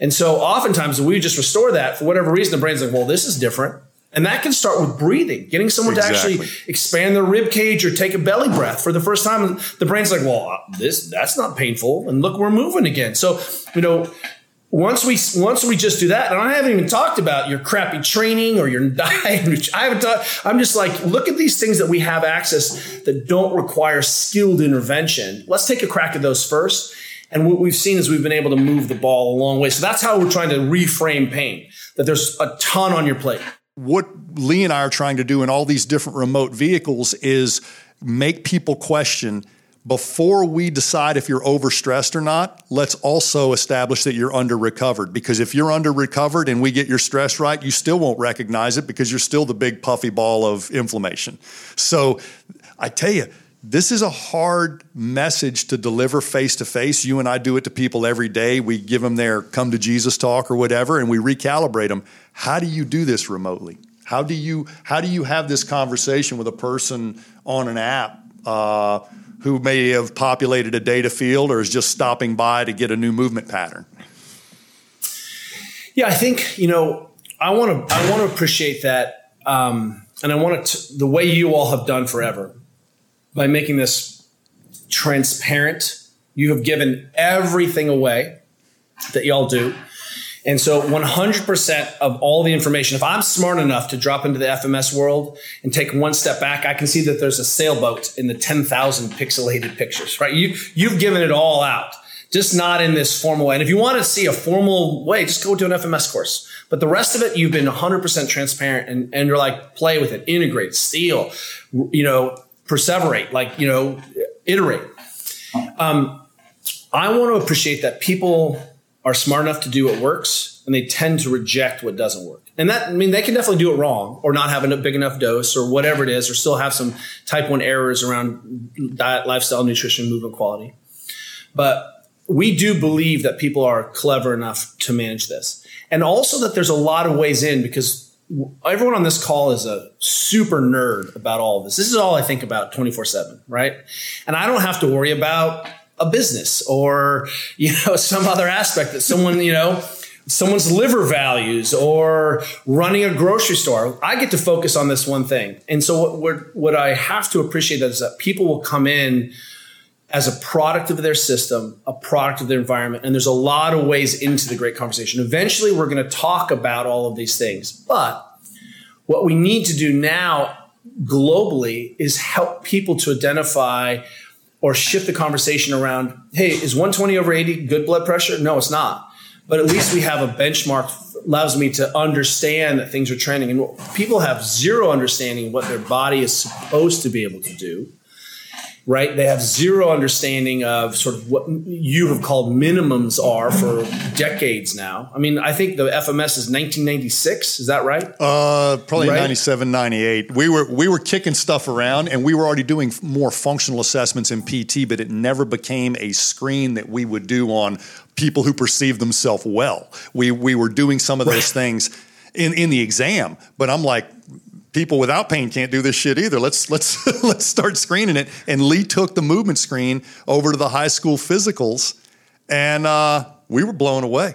And so oftentimes we just restore that for whatever reason, the brain's like, well, this is different. And that can start with breathing, getting someone exactly. to actually expand their rib cage or take a belly breath for the first time. The brain's like, well, this, that's not painful. And look, we're moving again. So, you know, once we once we just do that, and I haven't even talked about your crappy training or your diet. [laughs] I haven't talked. I'm just like, look at these things that we have access that don't require skilled intervention. Let's take a crack at those first. And what we've seen is we've been able to move the ball a long way. So that's how we're trying to reframe pain. That there's a ton on your plate. What Lee and I are trying to do in all these different remote vehicles is make people question before we decide if you're overstressed or not, let's also establish that you're under recovered. Because if you're under recovered and we get your stress right, you still won't recognize it because you're still the big puffy ball of inflammation. So I tell you, this is a hard message to deliver face to face. You and I do it to people every day. We give them their come to Jesus talk or whatever, and we recalibrate them. How do you do this remotely? How do you how do you have this conversation with a person on an app? Uh, who may have populated a data field or is just stopping by to get a new movement pattern? Yeah, I think you know I want to I want to appreciate that, um, and I want to the way you all have done forever by making this transparent. You have given everything away that y'all do. And so 100% of all the information, if I'm smart enough to drop into the FMS world and take one step back, I can see that there's a sailboat in the 10,000 pixelated pictures, right? You, you've given it all out, just not in this formal way. And if you want to see a formal way, just go to an FMS course. But the rest of it, you've been 100% transparent and, and you're like, play with it, integrate, steal, you know, perseverate, like, you know, iterate. Um, I want to appreciate that people are smart enough to do what works and they tend to reject what doesn't work. And that, I mean, they can definitely do it wrong or not have a big enough dose or whatever it is, or still have some type one errors around diet, lifestyle, nutrition, movement quality. But we do believe that people are clever enough to manage this. And also that there's a lot of ways in because everyone on this call is a super nerd about all of this. This is all I think about 24 seven, right? And I don't have to worry about a business or you know [laughs] some other aspect that someone you know someone's liver values or running a grocery store. I get to focus on this one thing. And so what, what, i have to appreciate is that people will come in as a product of their system a product of their environment and there's a lot of ways into the great conversation. Eventually we're going to talk about all of these things but what we need to do now globally is help people to identify or shift the conversation around, hey, is 120 over 80 good blood pressure? No, it's not. But at least we have a benchmark allows me to understand that things are trending. And people have zero understanding what their body is supposed to be able to do right? They have zero understanding of sort of what you have called minimums are for decades now. I mean, I think the FMS is 1996. Is that right? Uh, probably right? 97, 98. We were we were kicking stuff around, and we were already doing more functional assessments in PT, but it never became a screen that we would do on people who perceive themselves well. We we were doing some of those right. things in in the exam, but I'm like people without pain can't do this shit either. Let's let's [laughs] let's start screening it. And Lee took the movement screen over to the high school physicals, and uh, we were blown away.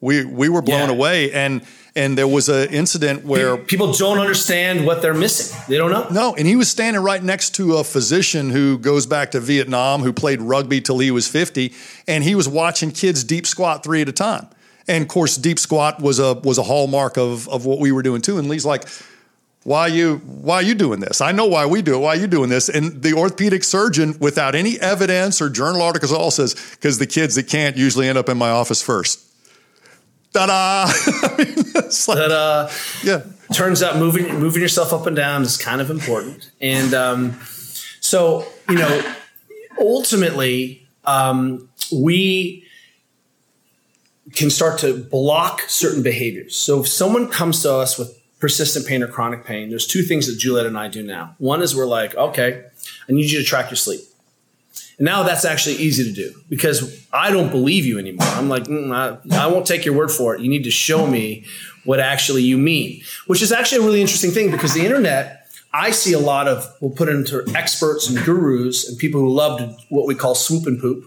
We we were blown yeah. away, and and there was an incident where people don't understand what they're missing. They don't know. No, and he was standing right next to a physician who goes back to Vietnam, who played rugby till he was fifty, and he was watching kids deep squat three at a time. And of course, deep squat was a was a hallmark of of what we were doing too. And Lee's like why are you why are you doing this? I know why we do it. Why are you doing this? And the orthopedic surgeon, without any evidence or journal articles, all says because the kids that can't usually end up in my office first. Ta-da! [laughs] I mean, like, Ta-da! Yeah. Turns out moving moving yourself up and down is kind of important, and um, so you know, ultimately, um, we can start to block certain behaviors. So if someone comes to us with persistent pain or chronic pain, there's two things that Juliet and I do now. One is we're like, okay, I need you to track your sleep. And now that's actually easy to do because I don't believe you anymore. I'm like, mm, I, I, won't take your word for it. You need to show me what actually you mean, which is actually a really interesting thing because the internet, I see a lot of, we'll put into experts and gurus and people who love to, what we call swoop and poop,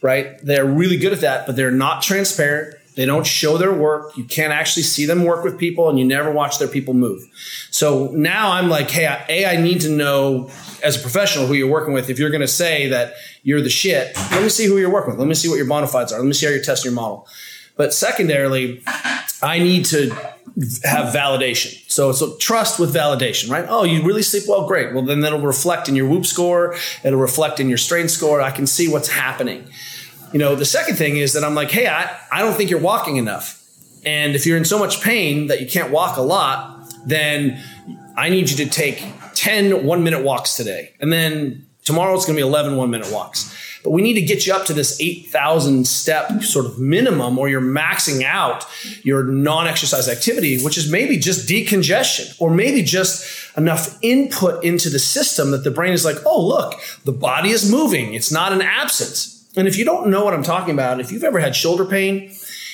right? They're really good at that, but they're not transparent. They don't show their work. You can't actually see them work with people and you never watch their people move. So now I'm like, hey, A, I need to know as a professional who you're working with. If you're going to say that you're the shit, let me see who you're working with. Let me see what your bona fides are. Let me see how you're testing your model. But secondarily, I need to have validation. So so trust with validation, right? Oh, you really sleep well, great. Well, then that'll reflect in your whoop score. It'll reflect in your strain score. I can see what's happening. You know, the second thing is that I'm like, hey, I, I don't think you're walking enough. And if you're in so much pain that you can't walk a lot, then I need you to take 10 one minute walks today. And then tomorrow it's going to be 11 one minute walks. But we need to get you up to this 8,000 step sort of minimum, or you're maxing out your non exercise activity, which is maybe just decongestion, or maybe just enough input into the system that the brain is like, oh, look, the body is moving. It's not an absence. And if you don't know what I'm talking about, if you've ever had shoulder pain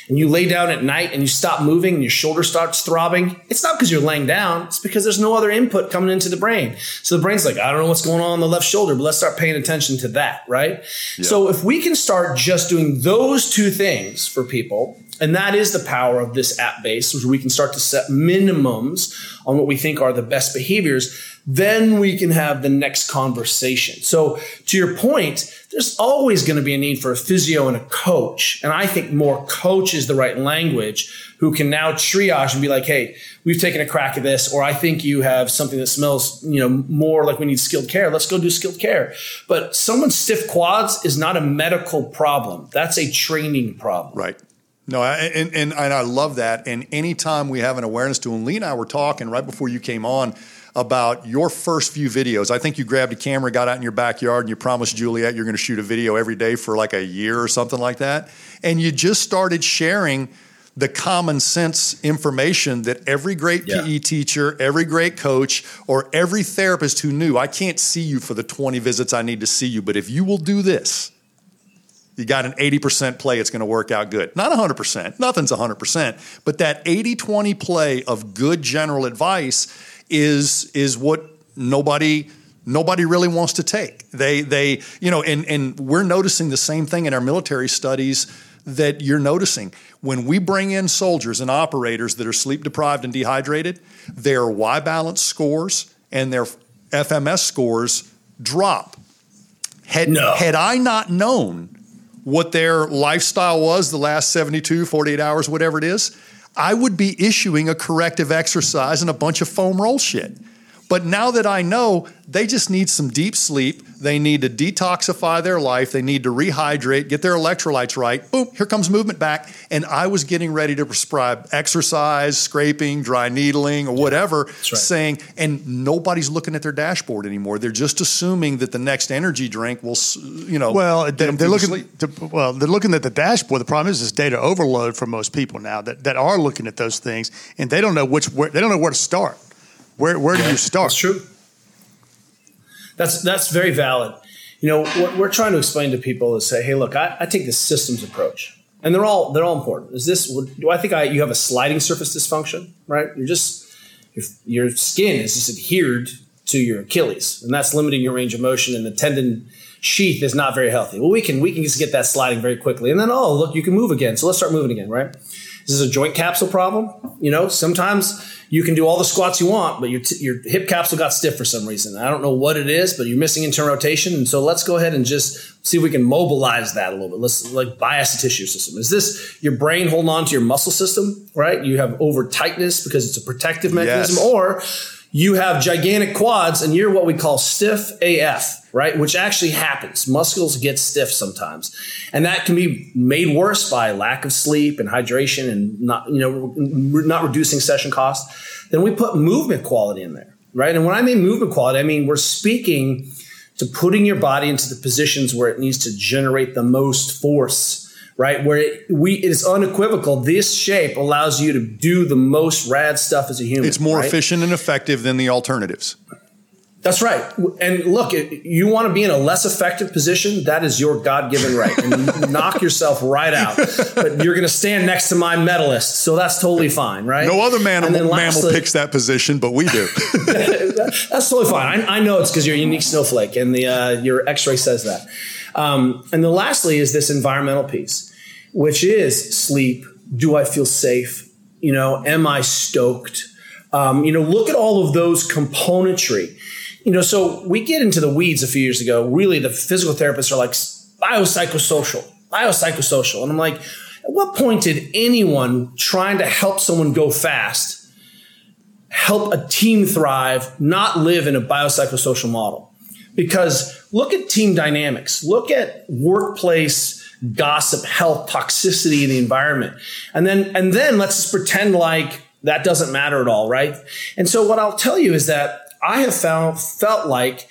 and you lay down at night and you stop moving and your shoulder starts throbbing, it's not because you're laying down. It's because there's no other input coming into the brain. So the brain's like, I don't know what's going on on the left shoulder, but let's start paying attention to that, right? Yeah. So if we can start just doing those two things for people, And that is the power of this app base, which we can start to set minimums on what we think are the best behaviors. Then we can have the next conversation. So to your point, there's always going to be a need for a physio and a coach. And I think more coach is the right language who can now triage and be like, Hey, we've taken a crack at this, or I think you have something that smells, you know, more like we need skilled care. Let's go do skilled care. But someone's stiff quads is not a medical problem. That's a training problem. Right. No, and, and, and I love that. And anytime we have an awareness tool, and Lee and I were talking right before you came on about your first few videos. I think you grabbed a camera, got out in your backyard, and you promised Juliet you're going to shoot a video every day for like a year or something like that. And you just started sharing the common sense information that every great yeah. PE teacher, every great coach, or every therapist who knew I can't see you for the 20 visits I need to see you, but if you will do this, you got an 80% play, it's going to work out good. Not 100%, nothing's 100%, but that 80 20 play of good general advice is, is what nobody nobody really wants to take. They they you know and and we're noticing the same thing in our military studies that you're noticing. When we bring in soldiers and operators that are sleep deprived and dehydrated, their Y balance scores and their FMS scores drop. Had, no. had I not known what their lifestyle was the last 72, 48 hours, whatever it is, I would be issuing a corrective exercise and a bunch of foam roll shit. But now that I know, they just need some deep sleep. They need to detoxify their life. They need to rehydrate, get their electrolytes right. Boom, here comes movement back. And I was getting ready to prescribe exercise, scraping, dry needling, or whatever, right. saying, and nobody's looking at their dashboard anymore. They're just assuming that the next energy drink will, you know, well, they're, they're looking, to, well, they're looking at the dashboard. The problem is this data overload for most people now that, that are looking at those things, and they don't know which, where, they don't know where to start. Where where do you start? That's true. That's that's very valid. You know, what we're trying to explain to people is say, hey, look, I, I take the systems approach, and they're all they're all important. Is this? Do I think I you have a sliding surface dysfunction? Right? You're just your, your skin is just adhered to your Achilles, and that's limiting your range of motion, and the tendon sheath is not very healthy. Well, we can we can just get that sliding very quickly, and then oh look, you can move again. So let's start moving again, right? This is a joint capsule problem. You know, sometimes you can do all the squats you want, but your, t- your hip capsule got stiff for some reason. I don't know what it is, but you're missing internal rotation. And so let's go ahead and just see if we can mobilize that a little bit. Let's like bias the tissue system. Is this your brain holding on to your muscle system, right? You have over tightness because it's a protective mechanism, yes. or you have gigantic quads and you're what we call stiff AF, right? Which actually happens. Muscles get stiff sometimes. And that can be made worse by lack of sleep and hydration and not, you know, not reducing session cost. Then we put movement quality in there, right? And when I mean movement quality, I mean we're speaking to putting your body into the positions where it needs to generate the most force right? Where it, we it is unequivocal. This shape allows you to do the most rad stuff as a human. It's more right? efficient and effective than the alternatives. That's right. And look, you want to be in a less effective position, that is your God given right. And knock yourself right out. But you're going to stand next to my medalist. So that's totally fine, right? No other man, mammal lastly, picks that position, but we do. [laughs] [laughs] that's totally fine. I, I know it's because you're a unique snowflake and the, uh, your x ray says that. Um, and then lastly is this environmental piece, which is sleep. Do I feel safe? You know, am I stoked? Um, you know, look at all of those componentry. You know, so we get into the weeds a few years ago. Really, the physical therapists are like biopsychosocial, biopsychosocial. And I'm like, at what point did anyone trying to help someone go fast help a team thrive, not live in a biopsychosocial model? Because look at team dynamics, look at workplace gossip, health, toxicity in the environment. And then, and then let's just pretend like that doesn't matter at all, right? And so what I'll tell you is that I have found, felt like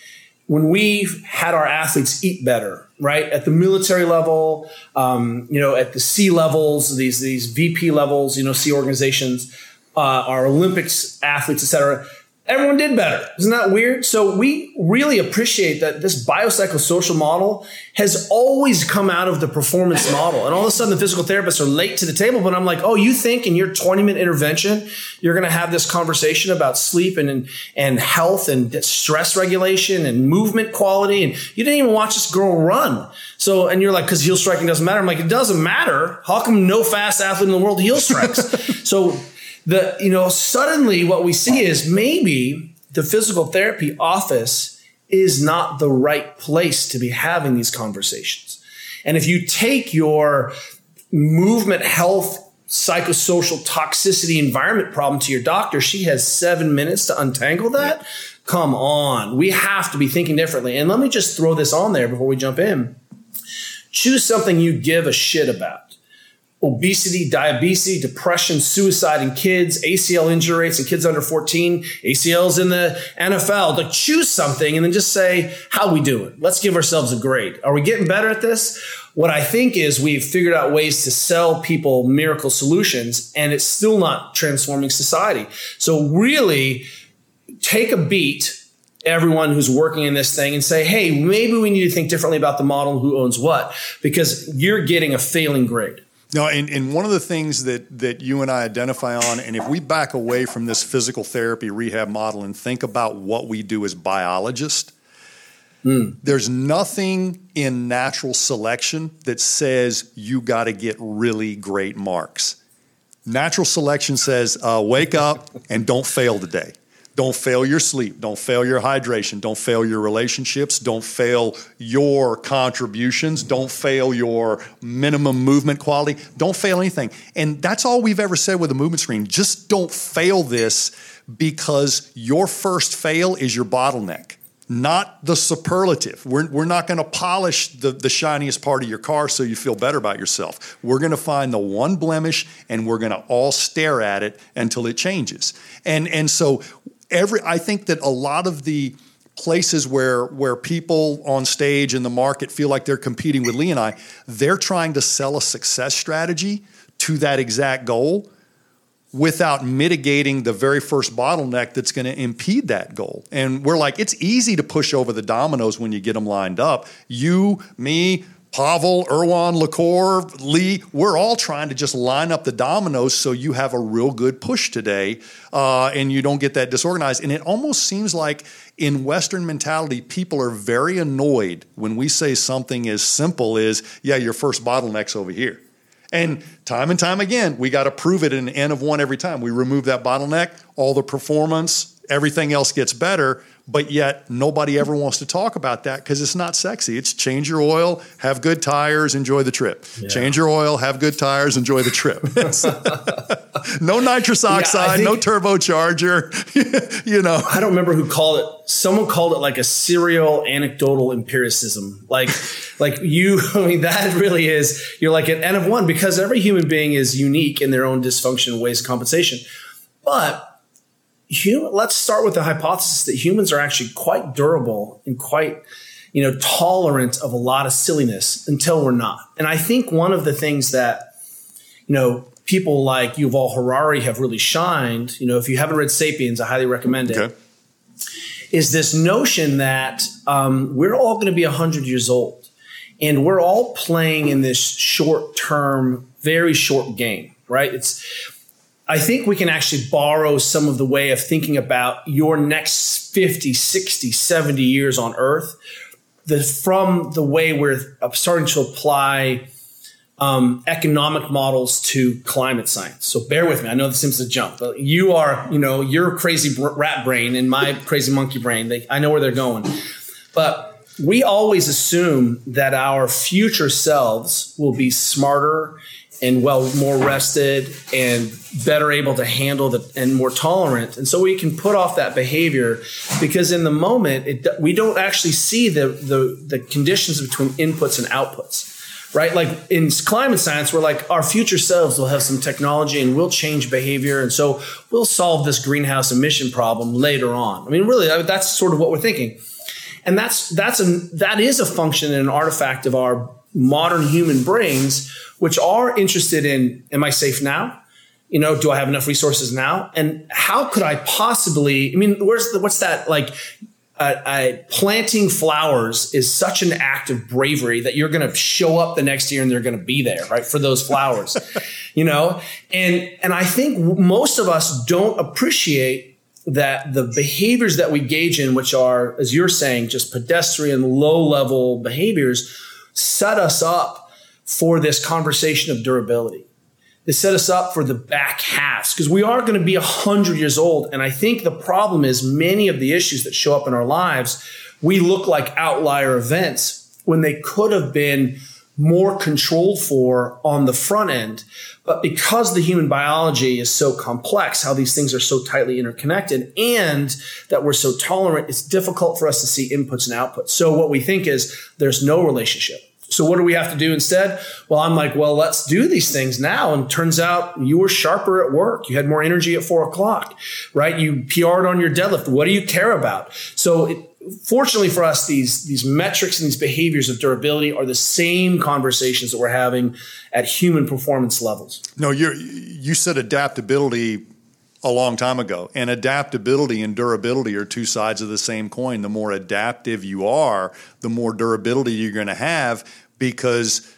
when we had our athletes eat better, right? At the military level, um, you know, at the C levels, these, these VP levels, you know, C organizations, uh, our Olympics athletes, et cetera, everyone did better. Isn't that weird? So we really appreciate that this biopsychosocial model has always come out of the performance [laughs] model. And all of a sudden the physical therapists are late to the table, but I'm like, oh, you think in your 20 minute intervention, you're going to have this conversation about sleep and, and, health and stress regulation and movement quality. And you didn't even watch this girl run. So, and you're like, cause heel striking doesn't matter. I'm like, it doesn't matter. How come no fast athlete in the world heel strikes? [laughs] so the you know suddenly what we see is maybe the physical therapy office is not the right place to be having these conversations. And if you take your movement health psychosocial toxicity environment problem to your doctor she has seven minutes to untangle that. Come on. We have to be thinking differently. And let me just throw this on there before we jump in. Choose something you give a shit about obesity, diabetes, depression, suicide in kids, ACL injury rates in kids under 14, ACLs in the NFL. To choose something and then just say, how we doing? Let's give ourselves a grade. Are we getting better at this? What I think is we've figured out ways to sell people miracle solutions and it's still not transforming society. So really take a beat everyone who's working in this thing and say, hey, maybe we need to think differently about the model who owns what, because you're getting a failing grade. No, and, and one of the things that, that you and I identify on, and if we back away from this physical therapy rehab model and think about what we do as biologists, mm. there's nothing in natural selection that says you got to get really great marks. Natural selection says uh, wake up and don't fail today. Don't fail your sleep. Don't fail your hydration. Don't fail your relationships. Don't fail your contributions. Don't fail your minimum movement quality. Don't fail anything. And that's all we've ever said with the movement screen. Just don't fail this because your first fail is your bottleneck, not the superlative. We're, we're not going to polish the, the shiniest part of your car so you feel better about yourself. We're going to find the one blemish and we're going to all stare at it until it changes. And, and so every I think that a lot of the places where where people on stage in the market feel like they're competing with Lee and I, they're trying to sell a success strategy to that exact goal without mitigating the very first bottleneck that's going to impede that goal. And we're like, it's easy to push over the dominoes when you get them lined up. You, me, Pavel, Erwan, Le Corre, Lee, we're all trying to just line up the dominoes so you have a real good push today uh, and you don't get that disorganized. And it almost seems like in Western mentality, people are very annoyed when we say something as simple as, yeah, your first bottleneck's over here. And time and time again, we got to prove it in an N of one every time. We remove that bottleneck, all the performance, everything else gets better but yet nobody ever wants to talk about that because it's not sexy. It's change your oil, have good tires, enjoy the trip. Yeah. Change your oil, have good tires, enjoy the trip. [laughs] no nitrous oxide, yeah, no turbocharger. [laughs] you know, I don't remember who called it. Someone called it like a serial anecdotal empiricism. Like, [laughs] like you. I mean, that really is. You're like an N of one because every human being is unique in their own dysfunction, ways of compensation, but human, let's start with the hypothesis that humans are actually quite durable and quite you know tolerant of a lot of silliness until we're not and i think one of the things that you know people like yuval harari have really shined you know if you haven't read sapiens i highly recommend it. Okay. Is this notion that um, we're all going to be 100 years old and we're all playing in this short term very short game right it's I think we can actually borrow some of the way of thinking about your next 50, 60, 70 years on Earth the, from the way we're starting to apply um, economic models to climate science. So bear with me. I know this seems to jump, but you are, you know, your crazy rat brain and my crazy monkey brain. They, I know where they're going. But we always assume that our future selves will be smarter and well more rested and better able to handle the and more tolerant. And so we can put off that behavior because in the moment it, we don't actually see the, the the conditions between inputs and outputs right? Like in climate science we're like our future selves will have some technology and we'll change behavior. And so we'll solve this greenhouse emission problem later on. I mean really that's sort of what we're thinking. And that's that's a that is a function and an artifact of our modern human brains which are interested in am I safe now? You know, do I have enough resources now? And how could I possibly? I mean, where's the what's that like? Uh, uh, planting flowers is such an act of bravery that you're going to show up the next year and they're going to be there, right, for those flowers, [laughs] you know. And and I think most of us don't appreciate that the behaviors that we gauge in, which are, as you're saying, just pedestrian, low level behaviors, set us up for this conversation of durability. They set us up for the back halves because we are going to be 100 years old. And I think the problem is many of the issues that show up in our lives, we look like outlier events when they could have been more controlled for on the front end. But because the human biology is so complex, how these things are so tightly interconnected, and that we're so tolerant, it's difficult for us to see inputs and outputs. So what we think is there's no relationship. So what do we have to do instead? Well, I'm like, well, let's do these things now. And turns out you were sharper at work. You had more energy at four o'clock, right? You PR'd on your deadlift. What do you care about? So it, fortunately for us, these, these metrics and these behaviors of durability are the same conversations that we're having at human performance levels. No, you you said adaptability a long time ago. And adaptability and durability are two sides of the same coin. The more adaptive you are, the more durability you're going to have because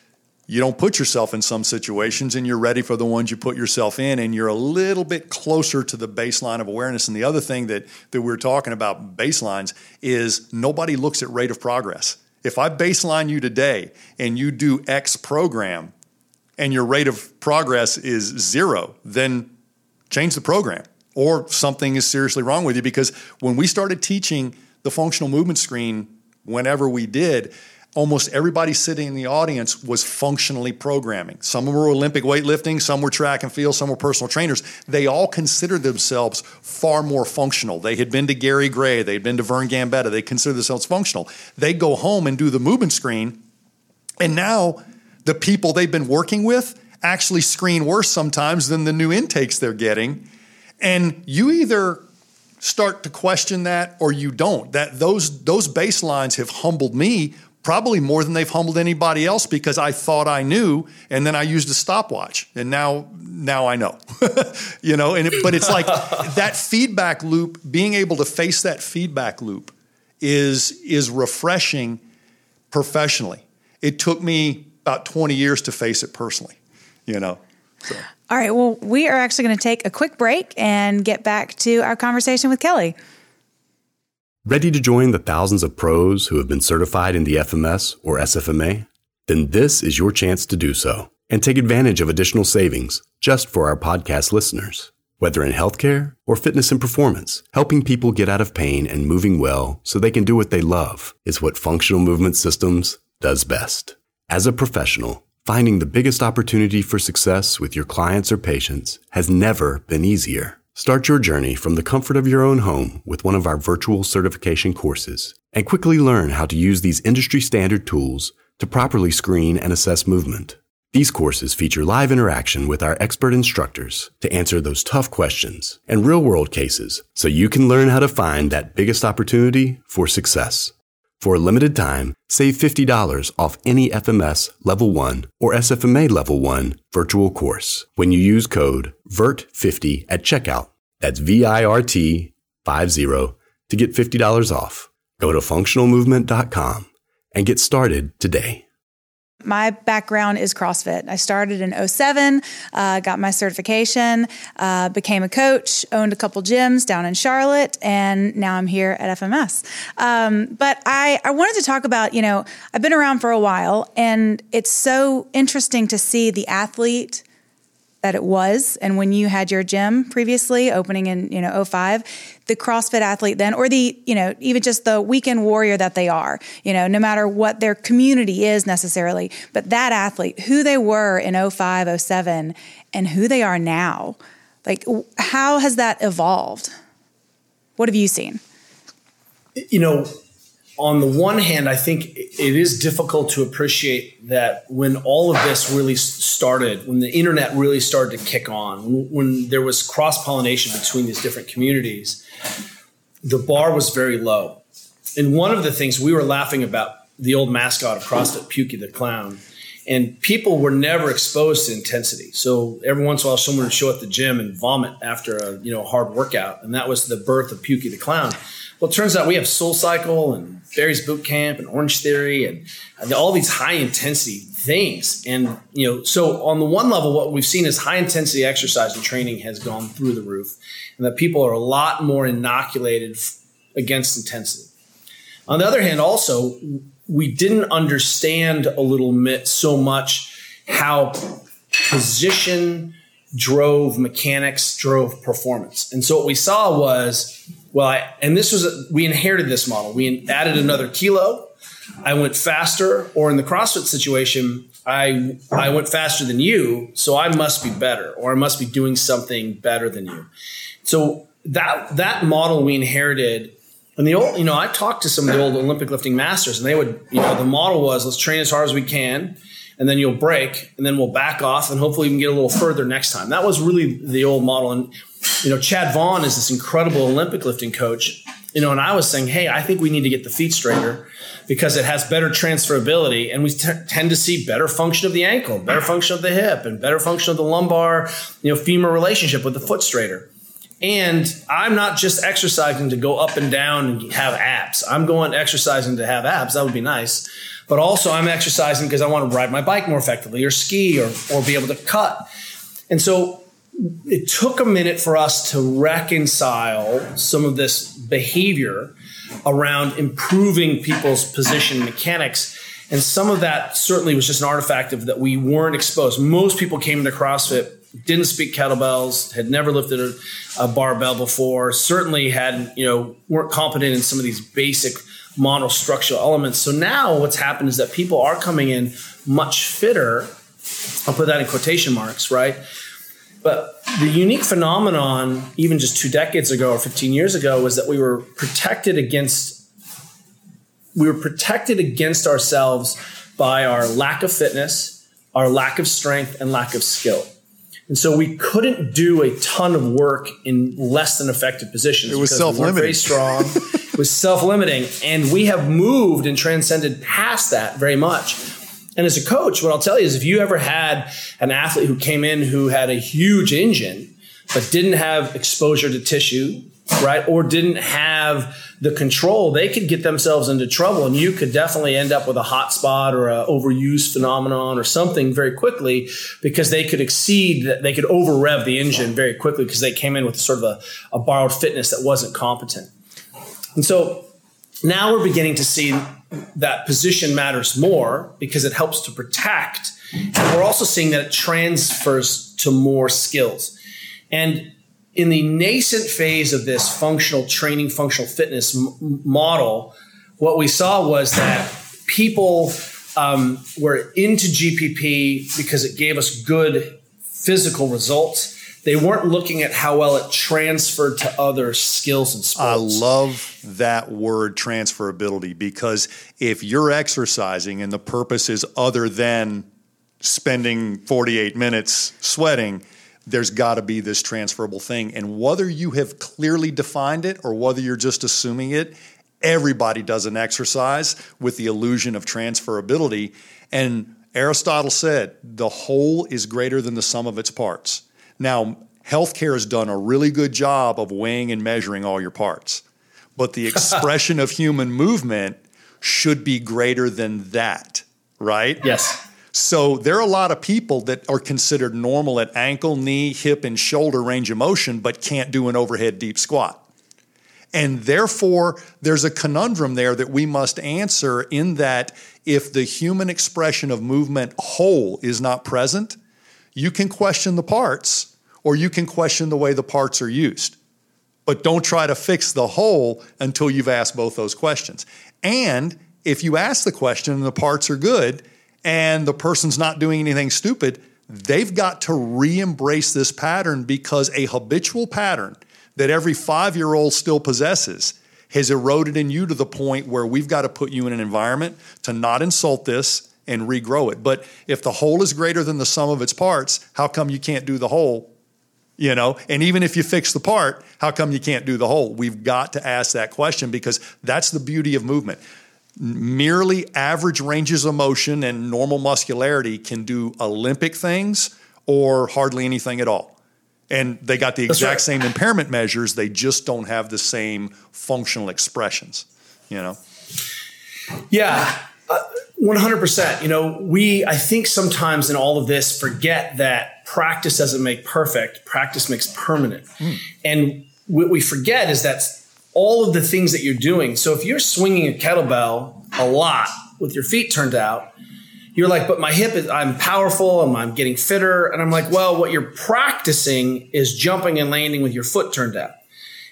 you don't put yourself in some situations and you're ready for the ones you put yourself in and you're a little bit closer to the baseline of awareness. And the other thing that that we're talking about baselines is nobody looks at rate of progress. If i baseline you today and you do x program and your rate of progress is zero then change the program or something is seriously wrong with you. Because when we started teaching the functional movement screen whenever we did almost everybody sitting in the audience was functionally programming. Some were Olympic weightlifting, some were track and field, some were personal trainers. They all considered themselves far more functional. They had been to Gary Gray, they'd been to Vern Gambetta, they considered themselves functional. They go home and do the movement screen, and now the people they've been working with actually screen worse sometimes than the new intakes they're getting. And you either start to question that or you don't. That those those baselines have humbled me probably more than they've humbled anybody else because I thought I knew and then I used a stopwatch and now now I know. [laughs] you know, and it, but it's like [laughs] that feedback loop being able to face that feedback loop is is refreshing professionally. It took me about 20 years to face it personally, you know. So. All right, well, we are actually going to take a quick break and get back to our conversation with Kelly. Ready to join the thousands of pros who have been certified in the FMS or SFMA? Then this is your chance to do so and take advantage of additional savings just for our podcast listeners. Whether in healthcare or fitness and performance, helping people get out of pain and moving well so they can do what they love is what Functional Movement Systems does best. As a professional, finding the biggest opportunity for success with your clients or patients has never been easier. Start your journey from the comfort of your own home with one of our virtual certification courses and quickly learn how to use these industry standard tools to properly screen and assess movement. These courses feature live interaction with our expert instructors to answer those tough questions and real world cases so you can learn how to find that biggest opportunity for success. For a limited time, save $50 off any FMS Level 1 or SFMA Level 1 virtual course when you use code VIRT50 at checkout. That's V-I-R-T 50 to get $50 off. Go to functionalmovement.com and get started today. My background is CrossFit. I started in 07, uh, got my certification, uh, became a coach, owned a couple gyms down in Charlotte, and now I'm here at FMS. Um, but I, I wanted to talk about, you know, I've been around for a while, and it's so interesting to see the athlete that it was. And when you had your gym previously opening in you know 05 the crossfit athlete then or the you know even just the weekend warrior that they are you know no matter what their community is necessarily but that athlete who they were in 05 07 and who they are now like how has that evolved? What have you seen? You know on the one hand, I think it is difficult to appreciate that when all of this really started, when the internet really started to kick on, when there was cross pollination between these different communities, the bar was very low. And one of the things we were laughing about the old mascot of CrossFit, Pukey the Clown, and people were never exposed to intensity. So every once in a while, someone would show up at the gym and vomit after a you know hard workout, and that was the birth of Pukey the Clown. Well, it turns out we have Soul Cycle and Barry's Boot Camp and Orange Theory and uh, all these high intensity things. And you know, so on the one level, what we've seen is high intensity exercise and training has gone through the roof, and that people are a lot more inoculated against intensity. On the other hand, also we didn't understand a little bit so much how position drove mechanics, drove performance. And so what we saw was, well, I, and this was, a, we inherited this model. We added another kilo. I went faster, or in the CrossFit situation, I, I went faster than you. So I must be better, or I must be doing something better than you. So that, that model we inherited and the old, you know, I talked to some of the old Olympic lifting masters, and they would, you know, the model was let's train as hard as we can, and then you'll break, and then we'll back off, and hopefully we can get a little further next time. That was really the old model. And you know, Chad Vaughn is this incredible Olympic lifting coach. You know, and I was saying, hey, I think we need to get the feet straighter because it has better transferability, and we t- tend to see better function of the ankle, better function of the hip, and better function of the lumbar, you know, femur relationship with the foot straighter. And I'm not just exercising to go up and down and have abs. I'm going exercising to have abs. That would be nice. But also I'm exercising because I want to ride my bike more effectively or ski or, or be able to cut. And so it took a minute for us to reconcile some of this behavior around improving people's position mechanics. And some of that certainly was just an artifact of that we weren't exposed. Most people came into CrossFit didn't speak kettlebells, had never lifted a, a, barbell before, certainly had, you know, weren't competent in some of these basic monostructural elements. So now what's happened is that people are coming in much fitter. I'll put that in quotation marks, right? But the unique phenomenon, even just two decades ago or 15 years ago, was that we were protected against we were protected against ourselves by our lack of fitness, our lack of strength, and lack of skill. And so we couldn't do a ton of work in less than effective positions. It was self-limiting. We very strong. [laughs] was self-limiting, and we have moved and transcended past that very much. And as a coach, what I'll tell you is, if you ever had an athlete who came in who had a huge engine but didn't have exposure to tissue, right, or didn't have the control, they could get themselves into trouble, and you could definitely end up with a hot spot or a overuse phenomenon or something very quickly because they could exceed they could over rev the engine very quickly because they came in with sort of a, a borrowed fitness that wasn't competent. And so now we're beginning to see that position matters more because it helps to protect. And we're also seeing that it transfers to more skills. And in the nascent phase of this functional training, functional fitness m- model, what we saw was that people um, were into GPP because it gave us good physical results. They weren't looking at how well it transferred to other skills and sports. I love that word transferability because if you're exercising and the purpose is other than spending 48 minutes sweating, there's got to be this transferable thing. And whether you have clearly defined it or whether you're just assuming it, everybody does an exercise with the illusion of transferability. And Aristotle said the whole is greater than the sum of its parts. Now, healthcare has done a really good job of weighing and measuring all your parts, but the [laughs] expression of human movement should be greater than that, right? Yes. So there are a lot of people that are considered normal at ankle, knee, hip, and shoulder range of motion, but can't do an overhead deep squat. And therefore, there's a conundrum there that we must answer in that if the human expression of movement whole is not present, you can question the parts or you can question the way the parts are used. But don't try to fix the whole until you've asked both those questions. And if you ask the question and the parts are good, and the person's not doing anything stupid, they've got to re embrace this pattern because a habitual pattern that every five year old still possesses has eroded in you to the point where we've got to put you in an environment to not insult this and regrow it. But if the whole is greater than the sum of its parts, how come you can't do the whole? You know, and even if you fix the part, how come you can't do the whole? We've got to ask that question because that's the beauty of movement merely average ranges of motion and normal muscularity can do Olympic things or hardly anything at all. And they got the exact right. same impairment measures, they just don't have the same functional expressions, you know? Yeah. Uh, 100%. You know, we, I think sometimes in all of this forget that practice doesn't make perfect, practice makes permanent. Mm. And what we forget is that all of the things that you're doing. So if you're swinging a kettlebell a lot with your feet turned out, you're like, but my hip is, I'm powerful and I'm getting fitter. And I'm like, well, what you're practicing is jumping and landing with your foot turned out.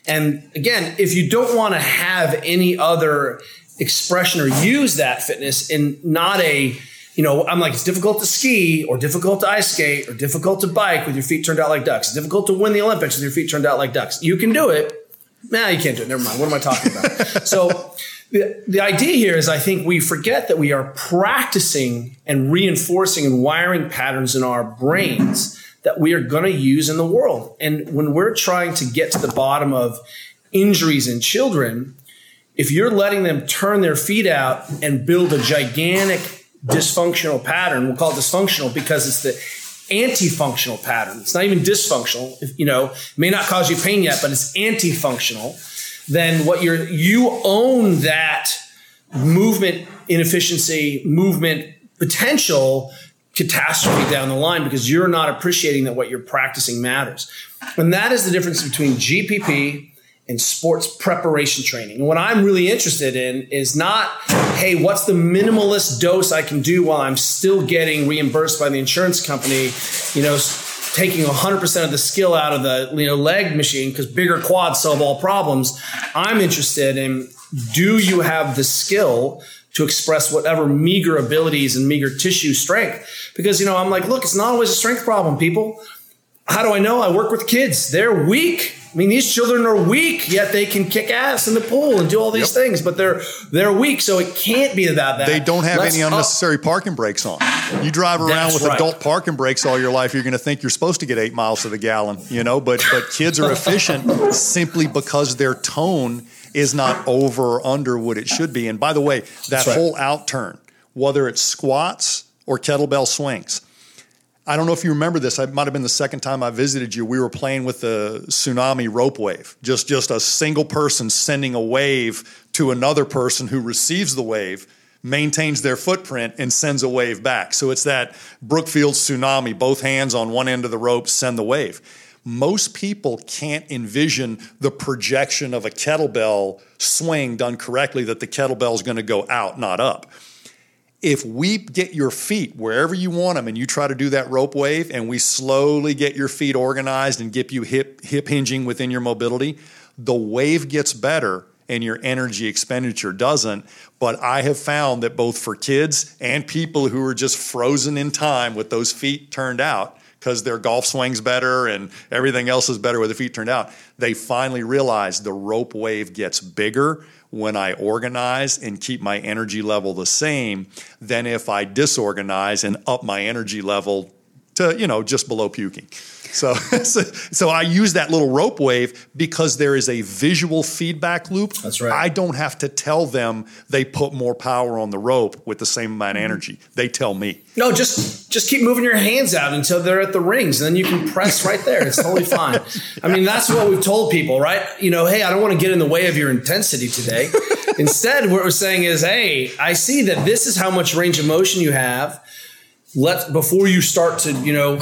And again, if you don't want to have any other expression or use that fitness in not a, you know, I'm like, it's difficult to ski or difficult to ice skate or difficult to bike with your feet turned out like ducks. It's difficult to win the Olympics with your feet turned out like ducks. You can do it Nah, you can't do it. Never mind. What am I talking about? [laughs] so the, the idea here is I think we forget that we are practicing and reinforcing and wiring patterns in our brains that we are going to use in the world. And when we're trying to get to the bottom of injuries in children, if you're letting them turn their feet out and build a gigantic dysfunctional pattern, we'll call it dysfunctional because it's the anti-functional pattern. It's not even dysfunctional. If, you know, may not cause you pain yet, but it's anti-functional. Then what you're you own that movement inefficiency, movement potential catastrophe down the line because you're not appreciating that what you're practicing matters. And that is the difference between GPP and sports preparation training. And what I'm really interested in is not, hey, what's the minimalist dose I can do while I'm still getting reimbursed by the insurance company, you know, taking 100% of the skill out of the you know leg machine because bigger quads solve all problems. I'm interested in do you have the skill to express whatever meager abilities and meager tissue strength? Because you know, I'm like, look, it's not always a strength problem, people. How do I know? I work with kids. They're weak I mean, these children are weak, yet they can kick ass in the pool and do all these yep. things, but they're they're weak, so it can't be about that. They don't have Let's any unnecessary up. parking brakes on. You drive around That's with right. adult parking brakes all your life, you're going to think you're supposed to get eight miles to the gallon, you know. But but kids are efficient simply because their tone is not over or under what it should be. And by the way, that right. whole out turn, whether it's squats or kettlebell swings I don't know if you remember this. It might have been the second time I visited you. We were playing with the tsunami rope wave. Just just a single person sending a wave to another person who receives the wave, maintains their footprint, and sends a wave back. So it's that Brookfield tsunami. Both hands on one end of the rope send the wave. Most people can't envision the projection of a kettlebell swing done correctly that the kettlebell is going to go out, not up if we get your feet wherever you want them and you try to do that rope wave and we slowly get your feet organized and get you hip hip hinging within your mobility the wave gets better and your energy expenditure doesn't. But i have found that both for kids and people who are just frozen in time with those feet turned out because their golf swings better and everything else is better with the feet turned out they finally realize the rope wave gets bigger when I organize and keep my energy level the same than if I disorganize and up my energy level to, you know, just below puking. [laughs] So, so, I use that little rope wave because there is a visual feedback loop. That's right. I don't have to tell them they put more power on the rope with the same amount of energy. They tell me. No, just just keep moving your hands out until they're at the rings, and then you can press right there. It's totally fine. I mean, that's what we've told people, right? You know, hey, I don't want to get in the way of your intensity today. [laughs] Instead, what we're saying is, hey, I see that this is how much range of motion you have let before you start to you know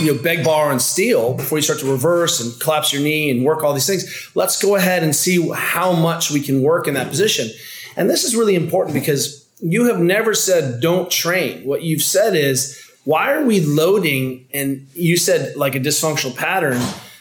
you know beg bar and steal before you start to reverse and collapse your knee and work all these things let's go ahead and see how much we can work in that position. And this is really important because you have never said don't train. What you've said is why are we loading? And you said like a dysfunctional pattern.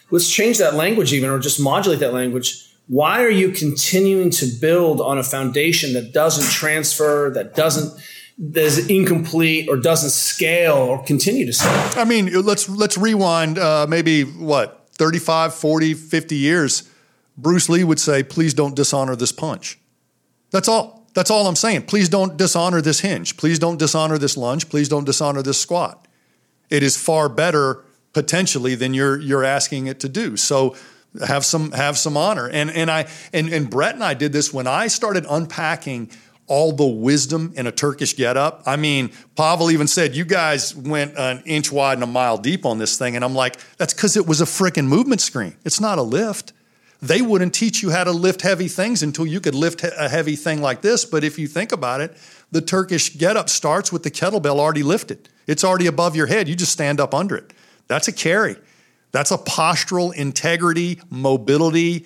Let's change that language even or just modulate that language. Why are you continuing to build on a foundation that doesn't transfer that doesn't is incomplete or doesn't scale or continue to scale. I mean, let's let's rewind uh, maybe what 35, 40, 50 years. Bruce Lee would say, "Please don't dishonor this punch." That's all. That's all I'm saying. Please don't dishonor this hinge. Please don't dishonor this lunge. Please don't dishonor this squat. It is far better potentially than you're you're asking it to do. So have some have some honor. And and I and, and Brett and I did this when I started unpacking all the wisdom in a Turkish getup. I mean, Pavel even said, You guys went an inch wide and a mile deep on this thing. And I'm like, That's because it was a freaking movement screen. It's not a lift. They wouldn't teach you how to lift heavy things until you could lift a heavy thing like this. But if you think about it, the Turkish getup starts with the kettlebell already lifted. It's already above your head. You just stand up under it. That's a carry. That's a postural integrity, mobility,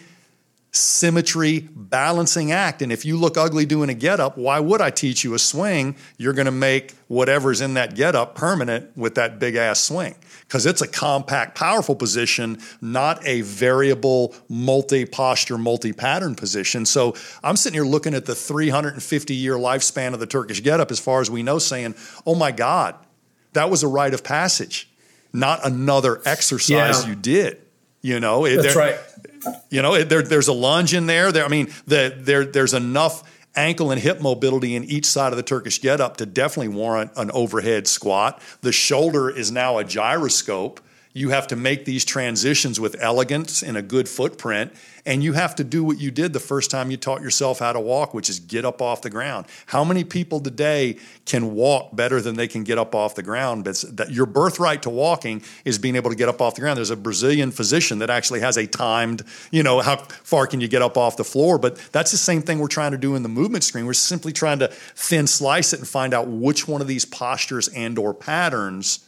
symmetry, balancing act. And if you look ugly doing a get up, why would I teach you a swing? You're going to make whatever's in that get up permanent with that big ass swing because it's a compact, powerful position, not a variable, multi posture, multi pattern position. So I'm sitting here looking at the 350 year lifespan of the Turkish get up, as far as we know, saying, oh my God, that was a rite of passage, not another exercise yeah. you did. You know, that's right. You know, there, there's a lunge in there. There, I mean, the, there, there's enough ankle and hip mobility in each side of the Turkish get up to definitely warrant an overhead squat. The shoulder is now a gyroscope you have to make these transitions with elegance and a good footprint. And you have to do what you did the first time you taught yourself how to walk, which is get up off the ground. How many people today can walk better than they can get up off the ground? But that your birthright to walking is being able to get up off the ground. There's a Brazilian physician that actually has a timed, you know, how far can you get up off the floor? But that's the same thing we're trying to do in the movement screen. We're simply trying to thin slice it and find out which one of these postures and or patterns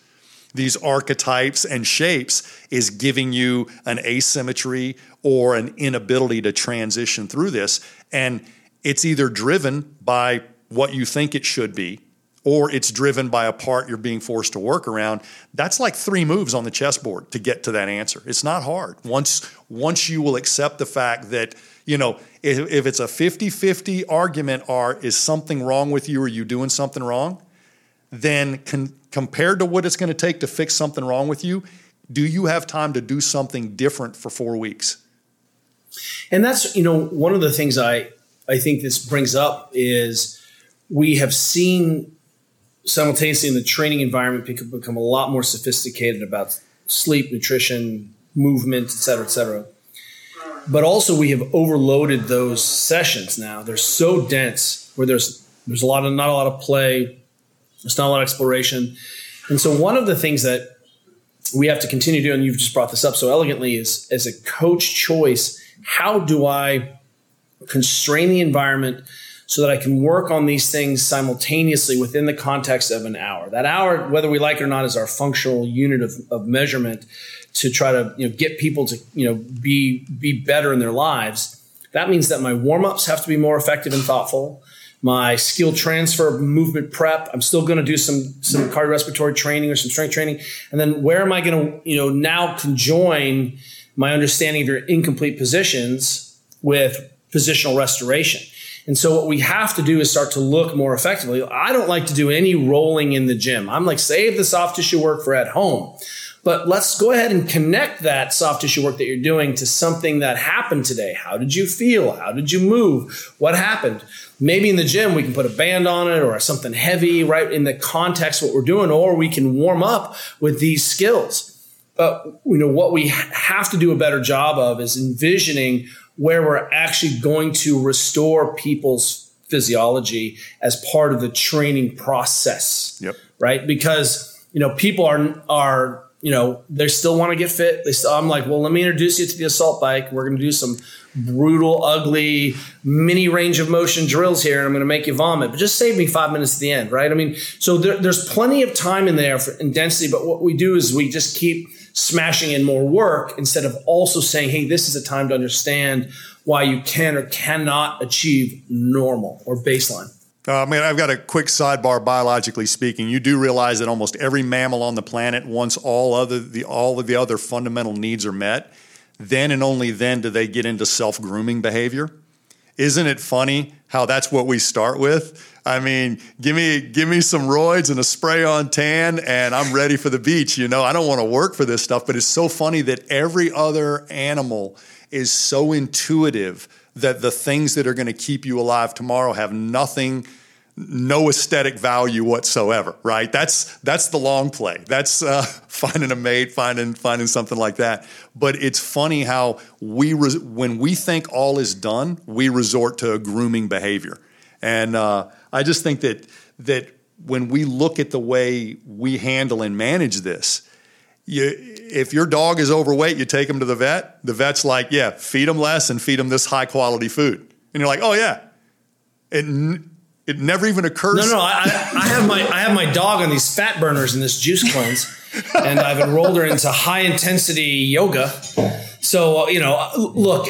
these archetypes and shapes is giving you an asymmetry or an inability to transition through this. And it's either driven by what you think it should be, or it's driven by a part you're being forced to work around. That's like three moves on the chessboard to get to that answer. It's not hard. Once once you will accept the fact that, you know, if, if it's a 50-50 argument are is something wrong with you or you doing something wrong, then con- compared to what it's going to take to fix something wrong with you, do you have time to do something different for four weeks? And that's, you know, one of the things I, I think this brings up is we have seen simultaneously in the training environment become a lot more sophisticated about sleep, nutrition, movement, et cetera, et cetera. But also we have overloaded those sessions now. They're so dense where there's there's a lot of not a lot of play, there's not a lot of exploration. And so one of the things that we have to continue doing, you've just brought this up so elegantly, is as a coach choice, how do I constrain the environment so that I can work on these things simultaneously within the context of an hour? That hour, whether we like it or not, is our functional unit of, of measurement to try to you know, get people to you know be be better in their lives. That means that my warm ups have to be more effective and thoughtful my skill transfer movement prep i'm still going to do some some cardiorespiratory training or some strength training and then where am i going to you know now conjoin my understanding of your incomplete positions with positional restoration and so what we have to do is start to look more effectively i don't like to do any rolling in the gym i'm like save the soft tissue work for at home but let's go ahead and connect that soft tissue work that you're doing to something that happened today. How did you feel? How did you move? What happened? Maybe in the gym we can put a band on it or something heavy, right? In the context of what we're doing, or we can warm up with these skills. But you know what we have to do a better job of is envisioning where we're actually going to restore people's physiology as part of the training process. Yep. Right? Because you know people are are you know, they still want to get fit. They still, I'm like, well, let me introduce you to the assault bike. We're going to do some brutal, ugly, mini range of motion drills here, and I'm going to make you vomit. But just save me five minutes at the end, right? I mean, so there, there's plenty of time in there for in density. But what we do is we just keep smashing in more work instead of also saying, hey, this is a time to understand why you can or cannot achieve normal or baseline. Uh, I mean, I've got a quick sidebar. Biologically speaking, you do realize that almost every mammal on the planet, once all other the all of the other fundamental needs are met, then and only then do they get into self grooming behavior. Isn't it funny how that's what we start with? I mean, give me give me some roids and a spray on tan, and I'm ready for the beach. You know, I don't want to work for this stuff, but it's so funny that every other animal is so intuitive that the things that are going to keep you alive tomorrow have nothing no aesthetic value whatsoever, right? That's that's the long play. That's uh, [laughs] finding a mate, finding finding something like that. But it's funny how we when we think all is done, we resort to a grooming behavior. And uh, I just think that that when we look at the way we handle and manage this, you, if your dog is overweight, you take him to the vet. The vet's like, yeah, feed him less and feed him this high quality food. And you're like, oh yeah, it it never even occurs. No, no, I, I have my I have my dog on these fat burners in this juice cleanse, and I've enrolled her into high intensity yoga. So uh, you know, look,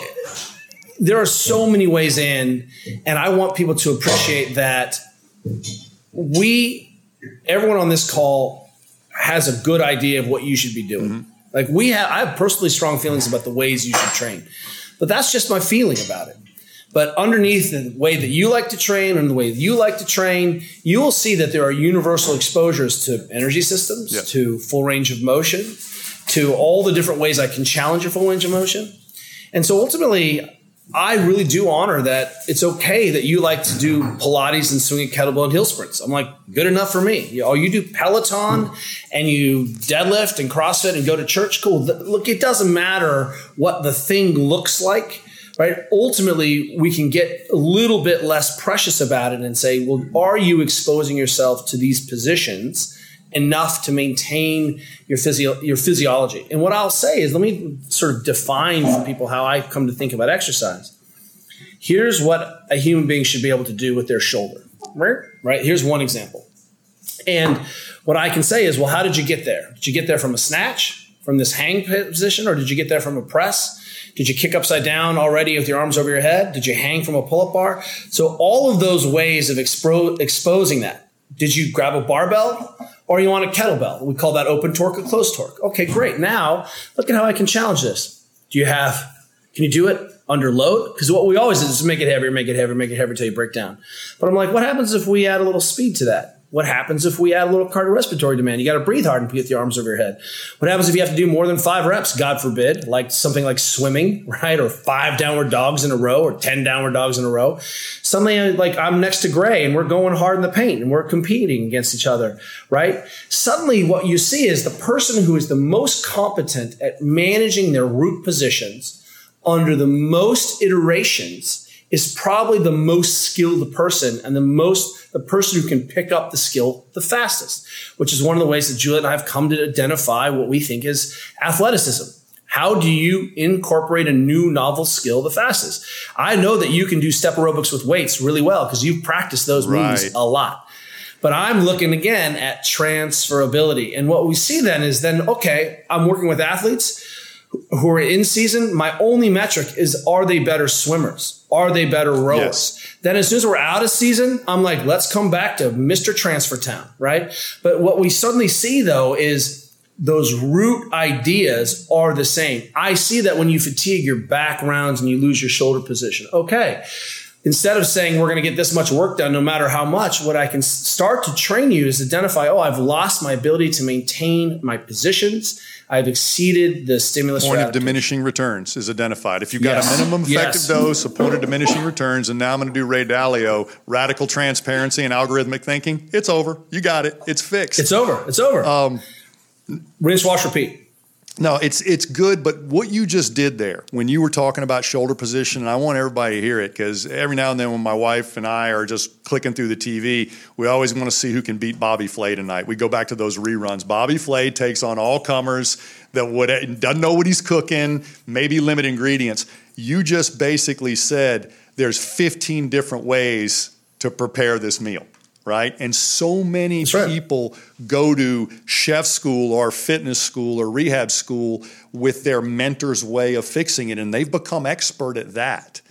there are so many ways in, and I want people to appreciate that we, everyone on this call, has a good idea of what you should be doing. Mm-hmm. Like we have, I have personally strong feelings about the ways you should train, but that's just my feeling about it. But underneath the way that you like to train and the way that you like to train, you will see that there are universal exposures to energy systems, yeah. to full range of motion, to all the different ways I can challenge your full range of motion. And so ultimately, I really do honor that it's okay that you like to do Pilates and swinging kettlebell and hill sprints. I'm like, good enough for me. You, oh, you do Peloton and you deadlift and CrossFit and go to church. Cool. Look, it doesn't matter what the thing looks like, right? Ultimately, we can get a little bit less precious about it and say, well, are you exposing yourself to these positions? Enough to maintain your physio- your physiology. And what I'll say is, let me sort of define for people how I come to think about exercise. Here's what a human being should be able to do with their shoulder. Right? Right? Here's one example. And what I can say is, well, how did you get there? Did you get there from a snatch, from this hang position, or did you get there from a press? Did you kick upside down already with your arms over your head? Did you hang from a pull up bar? So, all of those ways of expo- exposing that. Did you grab a barbell? Or you want a kettlebell. We call that open torque or closed torque. Okay, great. Now look at how I can challenge this. Do you have, can you do it under load? Because what we always do is make it heavier, make it heavier, make it heavier until you break down. But I'm like, what happens if we add a little speed to that? What happens if we add a little cardiorespiratory demand? You got to breathe hard and get your arms over your head. What happens if you have to do more than five reps? God forbid, like something like swimming, [laughs] right? Or five downward dogs in a row, or ten downward dogs in a row. Suddenly, uh, like I'm next to Gray, and we're going hard in the paint, and we're competing against each other, right? Suddenly, what you see is the person who is the most competent at managing their root positions under the most iterations is probably the most skilled person and the most the person who can pick up the skill the fastest, which is one of the ways that Juliet and I have come to identify what we think is athleticism. How do you incorporate a new novel skill the fastest? I know that you can do step aerobics with weights really well because you've practiced those right. moves a lot. But I'm looking again at transferability. And what we see then is then, okay, I'm working with athletes who are in season, my only metric is are they better swimmers? Are they better rowers? Yes. Then as soon as we're out of season, I'm like, let's come back to Mr. Transfer Town, right? But what we suddenly see though is those root ideas are the same. I see that when you fatigue your back rounds and you lose your shoulder position. Okay. Instead of saying we're going to get this much work done no matter how much, what I can start to train you is identify, oh, I've lost my ability to maintain my positions I've exceeded the stimulus. Point of diminishing returns is identified. If you've got yes. a minimum effective yes. dose, a point of diminishing returns, and now I'm going to do Ray Dalio, radical transparency and algorithmic thinking, it's over. You got it. It's fixed. It's over. It's over. Um, Rinse, wash, repeat. No, it's it's good, but what you just did there when you were talking about shoulder position, and I want everybody to hear it because every now and then when my wife and I are just clicking through the TV, we always want to see who can beat Bobby Flay tonight. We go back to those reruns. Bobby Flay takes on all comers that would doesn't know what he's cooking, maybe limit ingredients. You just basically said there's 15 different ways to prepare this meal right? And so many That's people right. go to chef school or fitness school or rehab school with their mentor's way of fixing it, and they've become expert at that.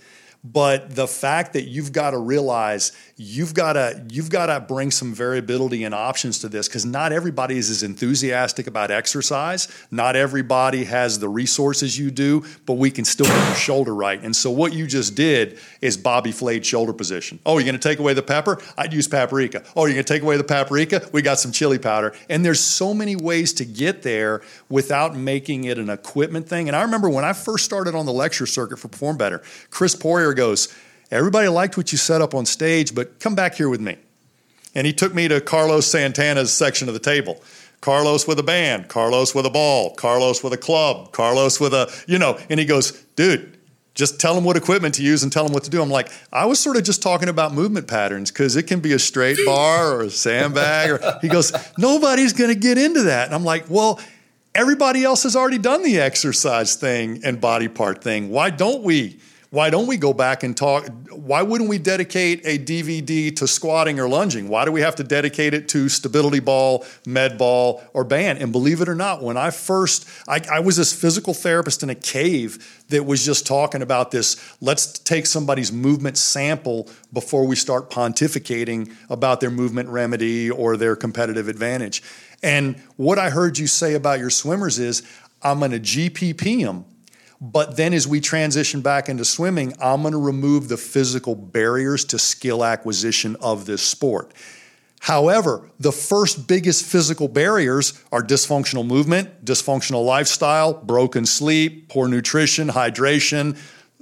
But the fact that you've got to realize you've got to you've got to bring some variability and options to this because not everybody is as enthusiastic about exercise. Not everybody has the resources you do, but we can still get your shoulder right. And so what you just did is Bobby flayed shoulder position. Oh, you're going to take away the pepper? I'd use paprika. Oh, you're going to take away the paprika? We got some chili powder. And there's so many ways to get there without making it an equipment thing. And I remember when I first started on the lecture circuit for Perform Better, Chris Poirier goes Everybody liked what you set up on stage, but come back here with me. And he took me to Carlos Santana's section of the table. Carlos with a band, Carlos with a ball, Carlos with a club, Carlos with a, you know, and he goes, dude, just tell them what equipment to use and tell them what to do. I'm like, I was sort of just talking about movement patterns because it can be a straight bar or a sandbag. Or he goes, nobody's going to get into that. And I'm like, well, everybody else has already done the exercise thing and body part thing. Why don't we? Why don't we go back and talk? Why wouldn't we dedicate a DVD to squatting or lunging? Why do we have to dedicate it to stability ball, med ball, or band? And believe it or not, when I first, I, I was this physical therapist in a cave that was just talking about this. Let's take somebody's movement sample before we start pontificating about their movement remedy or their competitive advantage. And what I heard you say about your swimmers is, I'm going to GPP them but then as we transition back into swimming, I'm going to remove the physical barriers to skill acquisition of this sport. However, the first biggest physical barriers are dysfunctional movement, dysfunctional lifestyle, broken sleep, poor nutrition, hydration,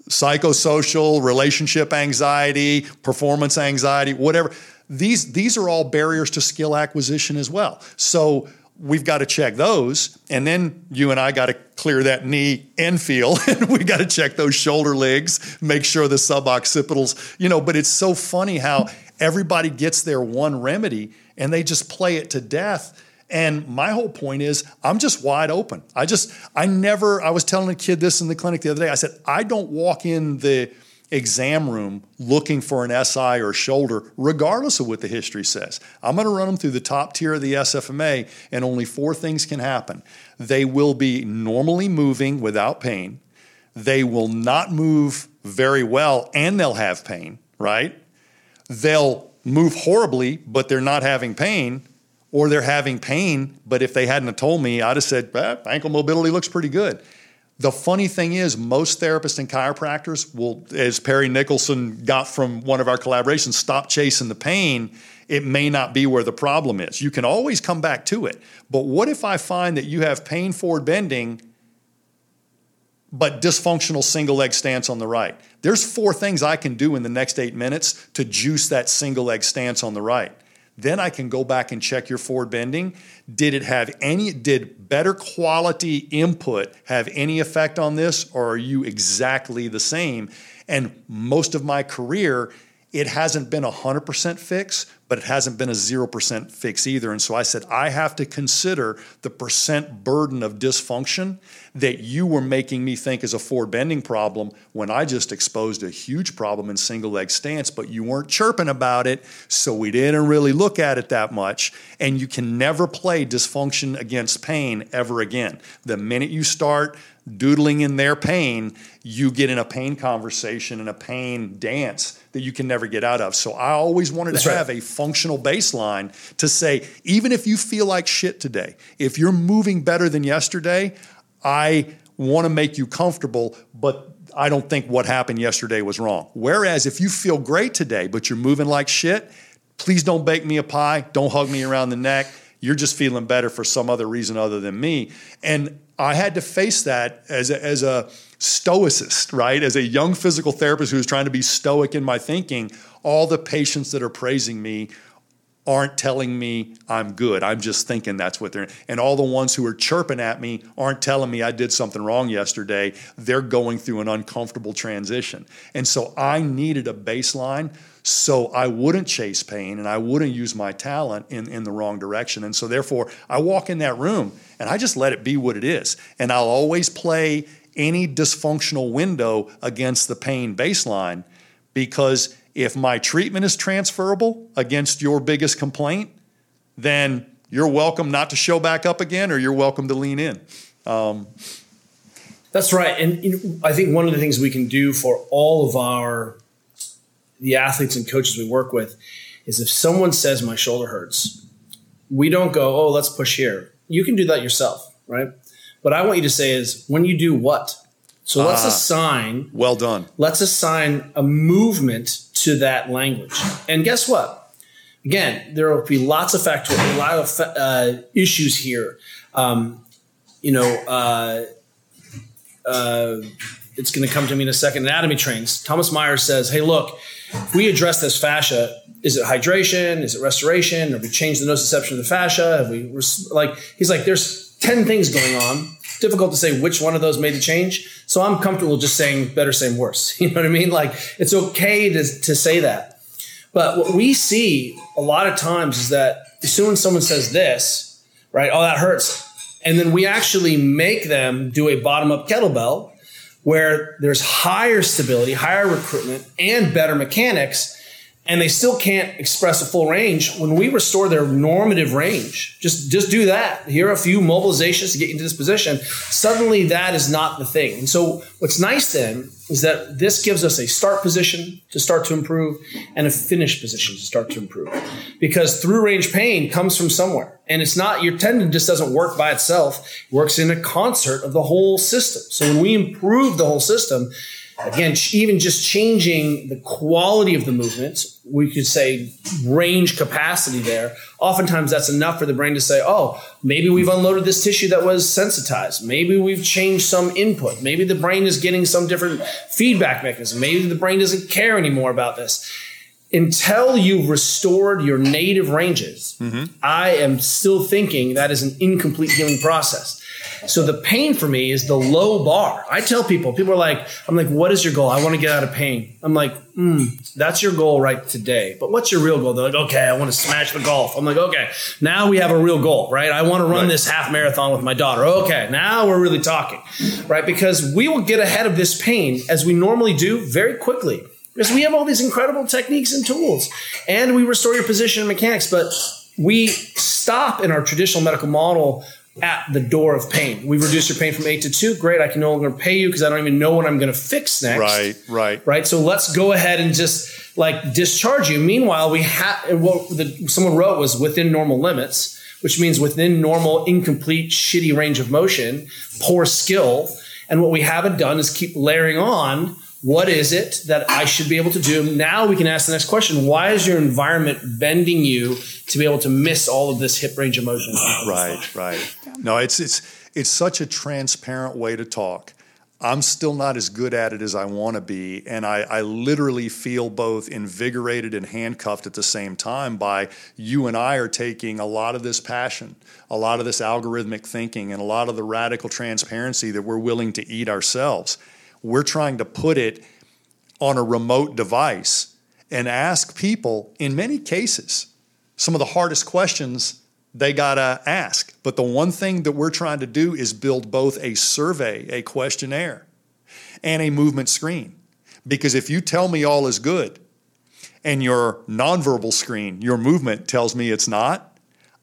psychosocial, relationship anxiety, performance anxiety, whatever. These, these are all barriers to skill acquisition as well. So we've got to check those. And then you and I got to clear that knee and feel. [laughs] and we got to check those shoulder legs, make sure the suboccipitals, you know, but it's so funny how everybody gets their one remedy and they just play it to death. And my whole point is, I'm just wide open. I just, I never, I was telling a kid this in the clinic the other day. I said, I don't walk in the, exam room looking for an SI or shoulder, regardless of what the history says. I'm going to run them through the top tier of the SFMA, and only four things can happen. They will be normally moving without pain, they will not move very well, and they'll have pain, right? They'll move horribly, but they're not having pain. Or they're having pain, but if they hadn't have told me, I'd have said, eh, ankle mobility looks pretty good. The funny thing is, most therapists and chiropractors will, as Perry Nickelston got from one of our collaborations, stop chasing the pain. It may not be where the problem is. You can always come back to it. But what if I find that you have pain forward bending, but dysfunctional single leg stance on the right? There's four things I can do in the next eight minutes to juice that single leg stance on the right. Then I can go back and check your forward bending. Did it have any, did better quality input have any effect on this, or are you exactly the same? And most of my career, it hasn't been a 100% fix, but it hasn't been a 0% fix either. And so I said, I have to consider the percent burden of dysfunction that you were making me think is a forward bending problem when I just exposed a huge problem in single leg stance, but you weren't chirping about it. So we didn't really look at it that much. And you can never play dysfunction against pain ever again. The minute you start doodling in their pain, you get in a pain conversation and a pain dance that you can never get out of. So I always wanted That's to right. have a functional baseline to say, even if you feel like shit today, if you're moving better than yesterday, I want to make you comfortable, but I don't think what happened yesterday was wrong. Whereas if you feel great today, but you're moving like shit, please don't bake me a pie, don't hug me around the neck. You're just feeling better for some other reason other than me. And I had to face that as a, as a stoicist, right? As a young physical therapist who was trying to be stoic in my thinking, all the patients that are praising me aren't telling me I'm good. I'm just thinking that's what they're and all the ones who are chirping at me aren't telling me I did something wrong yesterday. They're going through an uncomfortable transition. And so I needed a baseline so I wouldn't chase pain and I wouldn't use my talent in, in the wrong direction. And so therefore I walk in that room and I just let it be what it is. And I'll always play any dysfunctional window against the pain baseline because if my treatment is transferable against your biggest complaint, then you're welcome not to show back up again or you're welcome to lean in. Um, That's right. And you know, I think one of the things we can do for all of our the athletes and coaches we work with is if someone says my shoulder hurts, we don't go, "Oh, let's push here." You can do that yourself, right? What I want you to say is when you do what? So let's ah, assign. Well done. Let's assign a movement to that language. And guess what? Again, there will be lots of factors, a lot of uh, issues here. Um, you know, uh, uh, it's going to come to me in a second. Anatomy trains. Thomas Myers says, "Hey, look, if we address this fascia, is it hydration? Is it restoration? Have we changed the nociception of the fascia? Have we like?" He's like, "There's ten things going on." difficult to say which one of those made the change. So I'm comfortable just saying better, same, worse. [laughs] You know what I mean? Like it's okay to, to say that. But what we see a lot of times is that as soon as someone says this, right? Oh, that hurts. And then we actually make them do a bottom up kettlebell where there's higher stability, higher recruitment, and better mechanics and they still can't express a full range. When we restore their normative range just just do that. Here are a few mobilizations to get into this position. Suddenly that is not the thing. And so what's nice then is that this gives us a start position to start to improve and a finish position to start to improve. Because through range pain comes from somewhere. And it's not your tendon just doesn't work by itself. It works in a concert of the whole system. So when we improve the whole system Again, even just changing the quality of the movement, we could say range capacity there. Oftentimes that's enough for the brain to say, oh, maybe we've unloaded this tissue that was sensitized. Maybe we've changed some input. Maybe the brain is getting some different feedback mechanism. Maybe the brain doesn't care anymore about this. Until you've restored your native ranges, mm-hmm. I am still thinking that is an incomplete healing process. So the pain for me is the low bar. I tell people, people are like, I'm like, what is your goal? I want to get out of pain. I'm like, hmm, that's your goal right today. But what's your real goal? They're like, okay, I want to smash the golf. I'm like, okay, now we have a real goal, right? I want to run right. this half marathon with my daughter. Okay, now we're really talking, right? Because we will get ahead of this pain as we normally do very quickly. Because we have all these incredible techniques and tools, and we restore your position and mechanics, but we stop in our traditional medical model at the door of pain. We reduce your pain from eight to two. Great. I can no longer pay you because I don't even know what I'm going to fix next. Right, right. Right. So let's go ahead and just like discharge you. Meanwhile, we have what the, someone wrote was within normal limits, which means within normal, incomplete, shitty range of motion, poor skill. And what we haven't done is keep layering on what is it that I should be able to do? Now we can ask the next question. Why is your environment bending you to be able to miss all of this hip range of motion? Right, right. No, it's it's it's such a transparent way to talk. I'm still not as good at it as I want to be. And I, I, literally feel both invigorated and handcuffed at the same time by you and I are taking a lot of this passion, a lot of this algorithmic thinking, and a lot of the radical transparency that we're willing to eat ourselves we're trying to put it on a remote device and ask people, in many cases, some of the hardest questions they got to ask. But the one thing that we're trying to do is build both a survey, a questionnaire, and a movement screen. Because if you tell me all is good and your nonverbal screen, your movement tells me it's not,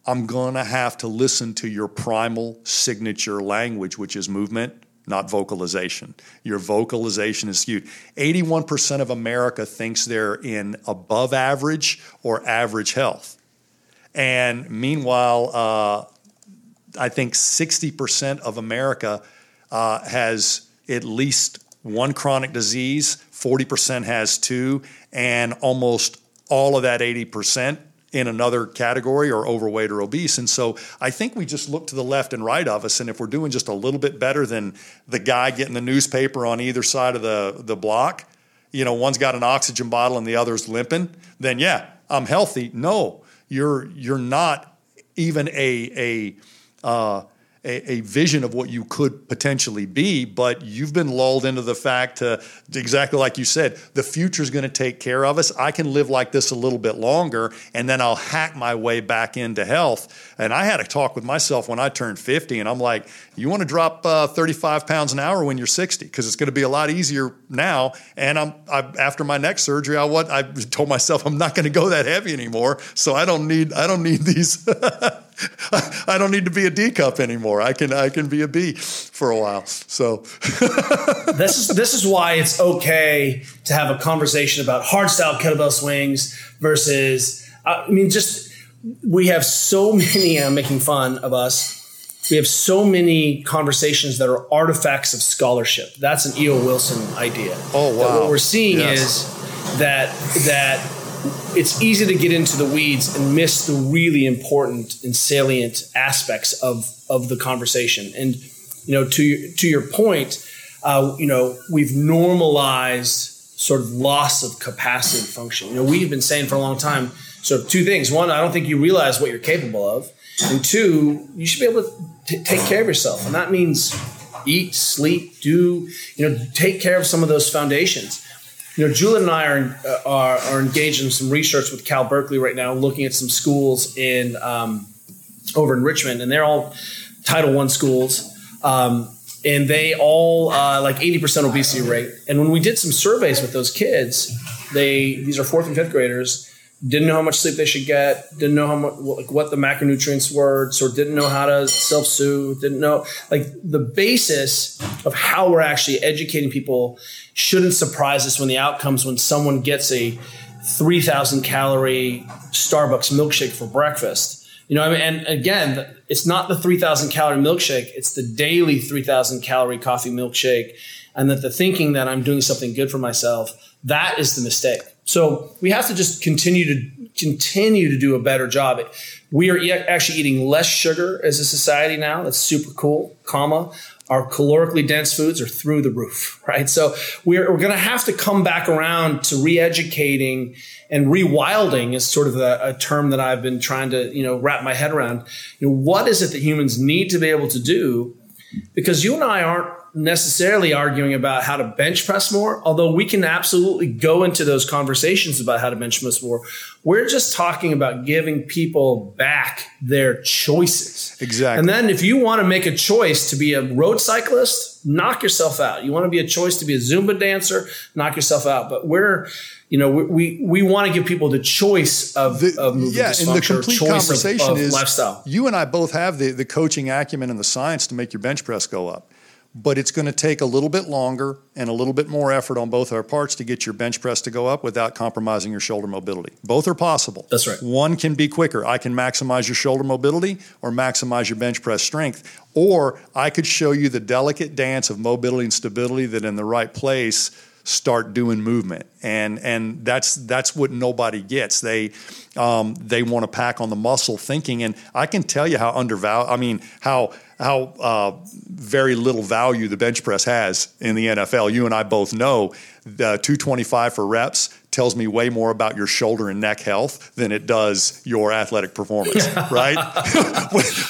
I'm going to have to listen to your primal signature language, which is movement, not vocalization. Your vocalization is skewed. 81% of America thinks they're in above average or average health. And meanwhile, uh, I think 60% of America uh, has at least one chronic disease, 40% has two, and almost all of that 80% in another category or overweight or obese. And so I think we just look to the left and right of us. And if we're doing just a little bit better than the guy getting the newspaper on either side of the, the block, you know, one's got an oxygen bottle and the other's limping, then yeah, I'm healthy. No, you're you're not even a a uh, a, a, vision of what you could potentially be, but you've been lulled into the fact to exactly like you said, the future is going to take care of us. I can live like this a little bit longer, and then I'll hack my way back into health. And I had a talk with myself when I turned 50, and I'm like, you want to drop uh, 35 pounds an hour when you're 60 because it's going to be a lot easier now. And I'm I, after my neck surgery, I what I told myself I'm not going to go that heavy anymore, so I don't need I don't need these. [laughs] [laughs] I don't need to be a D cup anymore. I can I can be a B for a while. So [laughs] this is this is why it's okay to have a conversation about hard style kettlebell swings versus. I mean, just we have so [laughs] many. I'm uh, making fun of us. We have so many conversations that are artifacts of scholarship. That's an E.O. Wilson idea. Oh wow! That what we're seeing yes. is that that it's easy to get into the weeds and miss the really important and salient aspects of of the conversation. And you know, to your, to your point, uh, you know, we've normalized sort of loss of capacity function. You know, we've been saying for a long time. So two things: one, I don't think you realize what you're capable of, and two, you should be able to t- take care of yourself, and that means eat, sleep, do you know, take care of some of those foundations. You know, Juliet and I are, are, are engaged in some research with Cal Berkeley right now, looking at some schools in um, over in Richmond, and they're all Title One schools. Um, and they all uh, like 80% obesity rate. And when we did some surveys with those kids, they these are fourth and fifth graders, didn't know how much sleep they should get, didn't know how much like what the macronutrients were, so didn't know how to self soothe, didn't know like the basis of how we're actually educating people shouldn't surprise us when the outcomes when someone gets a 3,000 calorie Starbucks milkshake for breakfast you know, I mean, and again, it's not the 3,000 calorie milkshake, it's the daily 3,000 calorie coffee milkshake. And that the thinking that I'm doing something good for myself, that is the mistake. So we have to just continue to continue to do a better job. We are actually eating less sugar as a society now. That's super cool, comma our calorically dense foods are through the roof, [laughs] right? So we're, we're going to have to come back around to re-educating and rewilding is sort of a, a, term that I've been trying to, you know, wrap my head around. You know, what is it that humans need to be able to do? Because you and I aren't necessarily arguing about how to bench press more, although we can absolutely go into those conversations about how to bench press more. We're just talking about giving people back their choices. Exactly. And then if you want to make a choice to be a road cyclist, knock yourself out. You want to be a choice to be a Zumba dancer, knock yourself out. But we're, you know, we we, we want to give people the choice of, the, of movement yeah, and the complete conversation of, of is lifestyle. You and I both have the the coaching acumen and the science to make your bench press go up but it's going to take a little bit longer and a little bit more effort on both our parts to get your bench press to go up without compromising your shoulder mobility. Both are possible. That's right. One can be quicker. I can maximize your shoulder mobility or maximize your bench press strength. Or I could show you the delicate dance of mobility and stability that in the right place start doing movement. And and that's that's what nobody gets. They um, they want to pack on the muscle thinking. And i can tell you how undervalued i mean how how uh, very little value the bench press has in the NFL. You and I both know the 225 for reps tells me way more about your shoulder and neck health than it does your athletic performance, right?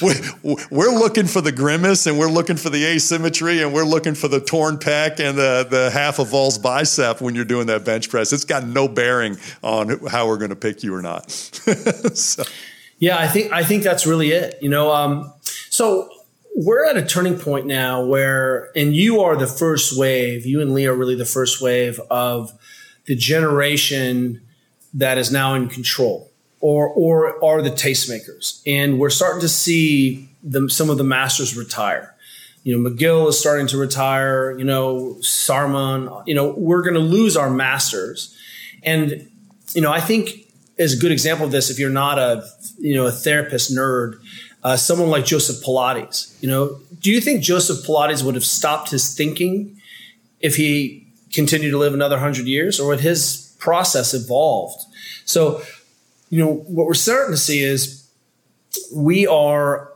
[laughs] we're looking for the grimace and we're looking for the asymmetry and we're looking for the torn pec and the, the half of Vol's bicep when you're doing that bench press. It's got no bearing on how we're going to pick you or not. [laughs] so. Yeah, I think I think that's really it. You know, um, so we're at a turning point now where, and you are the first wave, you and Lee are really the first wave of the generation that is now in control or, or are the tastemakers. And we're starting to see some of the masters retire. You know, McGill is starting to retire, you know, Sahrmann, you know, we're going to lose our masters. And, you know, I think as a good example of this, if you're not a, you know, a therapist nerd, uh, someone like Joseph Pilates. You know, do you think Joseph Pilates would have stopped his thinking if he continued to live another hundred years, or would his process evolved? So, you know, what we're starting to see is we are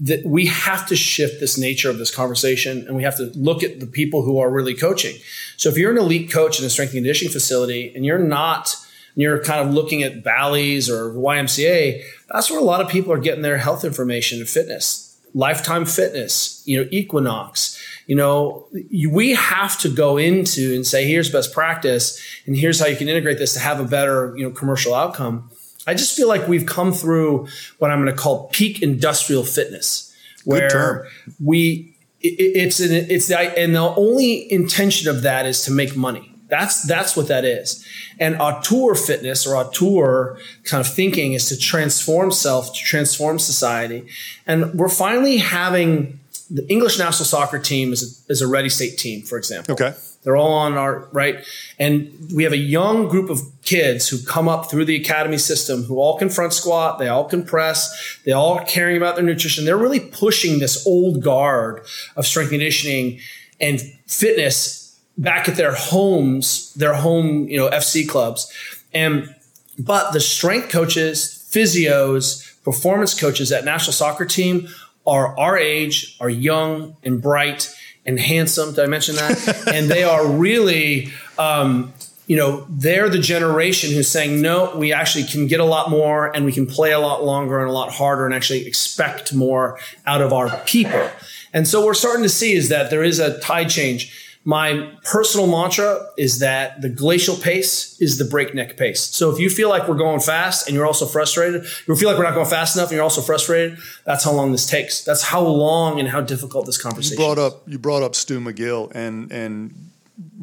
that we have to shift this nature of this conversation and we have to look at the people who are really coaching. So if you're an elite coach in a strength and conditioning facility and you're not you're kind of looking at Bally's or YMCA, that's where a lot of people are getting their health information and fitness. Lifetime Fitness, you know, Equinox, you know, we have to go into and say, here's best practice, and here's how you can integrate this to have a better, you know, commercial outcome. I just feel like we've come through what I'm going to call peak industrial fitness, where we it, it's an, it's the, and the only intention of that is to make money. That's that's what that is. And auteur fitness or auteur kind of thinking is to transform self, to transform society. And we're finally having the English national soccer team is a, is a ready state team, for example. Okay. They're all on our right. And we have a young group of kids who come up through the academy system who all can front squat, they all can press, they all caring about their nutrition. They're really pushing this old guard of strength conditioning and fitness back at their homes, their home, you know, FC clubs. And but the strength coaches, physios, performance coaches at national soccer team are our age, are young and bright and handsome. Did I mention that? [laughs] and they are really um, you know, they're the generation who's saying, no, we actually can get a lot more and we can play a lot longer and a lot harder and actually expect more out of our people. And so we're starting to see is that there is a tide change. My personal mantra is that the glacial pace is the breakneck pace. So if you feel like we're going fast and you're also frustrated, you feel like we're not going fast enough and you're also frustrated, that's how long this takes. That's how long and how difficult this conversation you brought is. up you brought up Stu McGill and and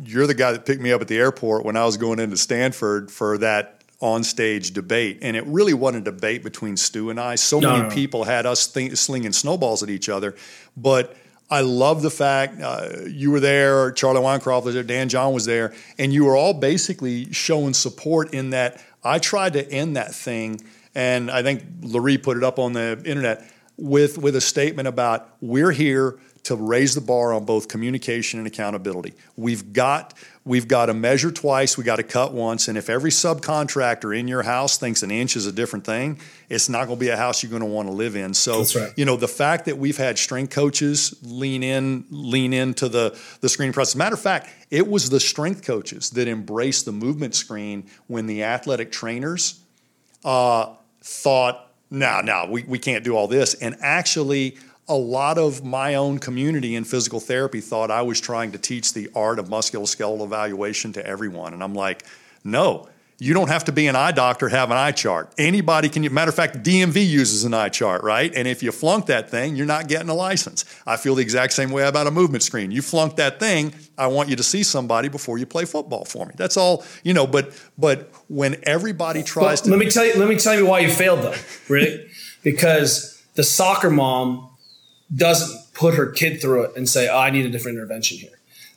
you're the guy that picked me up at the airport when I was going into Stanford for that on-stage debate, and it really wasn't a debate between Stu and I. So No, many no, no. people had us think, slinging snowballs at each other, but I love the fact uh, you were there, Charlie Weingroff was there, Dan John was there, and you were all basically showing support in that I tried to end that thing, and I think Larry put it up on the internet with with a statement about we're here to raise the bar on both communication and accountability. We've got we've got to measure twice, we got to cut once, and if every subcontractor in your house thinks an inch is a different thing, it's not going to be a house you're going to want to live in. So, right. you know, the fact that we've had strength coaches lean in lean into the the screening process. Matter of fact, it was the strength coaches that embraced the movement screen when the athletic trainers uh, thought, no, no, we, we can't do all this. And actually, a lot of my own community in physical therapy thought I was trying to teach the art of musculoskeletal evaluation to everyone. And I'm like, no, you don't have to be an eye doctor, have an eye chart. Anybody can, matter of fact, DMV uses an eye chart, right? And if you flunk that thing, you're not getting a license. I feel the exact same way about a movement screen. You flunk that thing, I want you to see somebody before you play football for me. That's all, you know, but but when everybody tries Well, to let me tell you. Let me tell you why you failed, though. Really, [laughs] because the soccer mom doesn't put her kid through it and say, oh, "I need a different intervention here."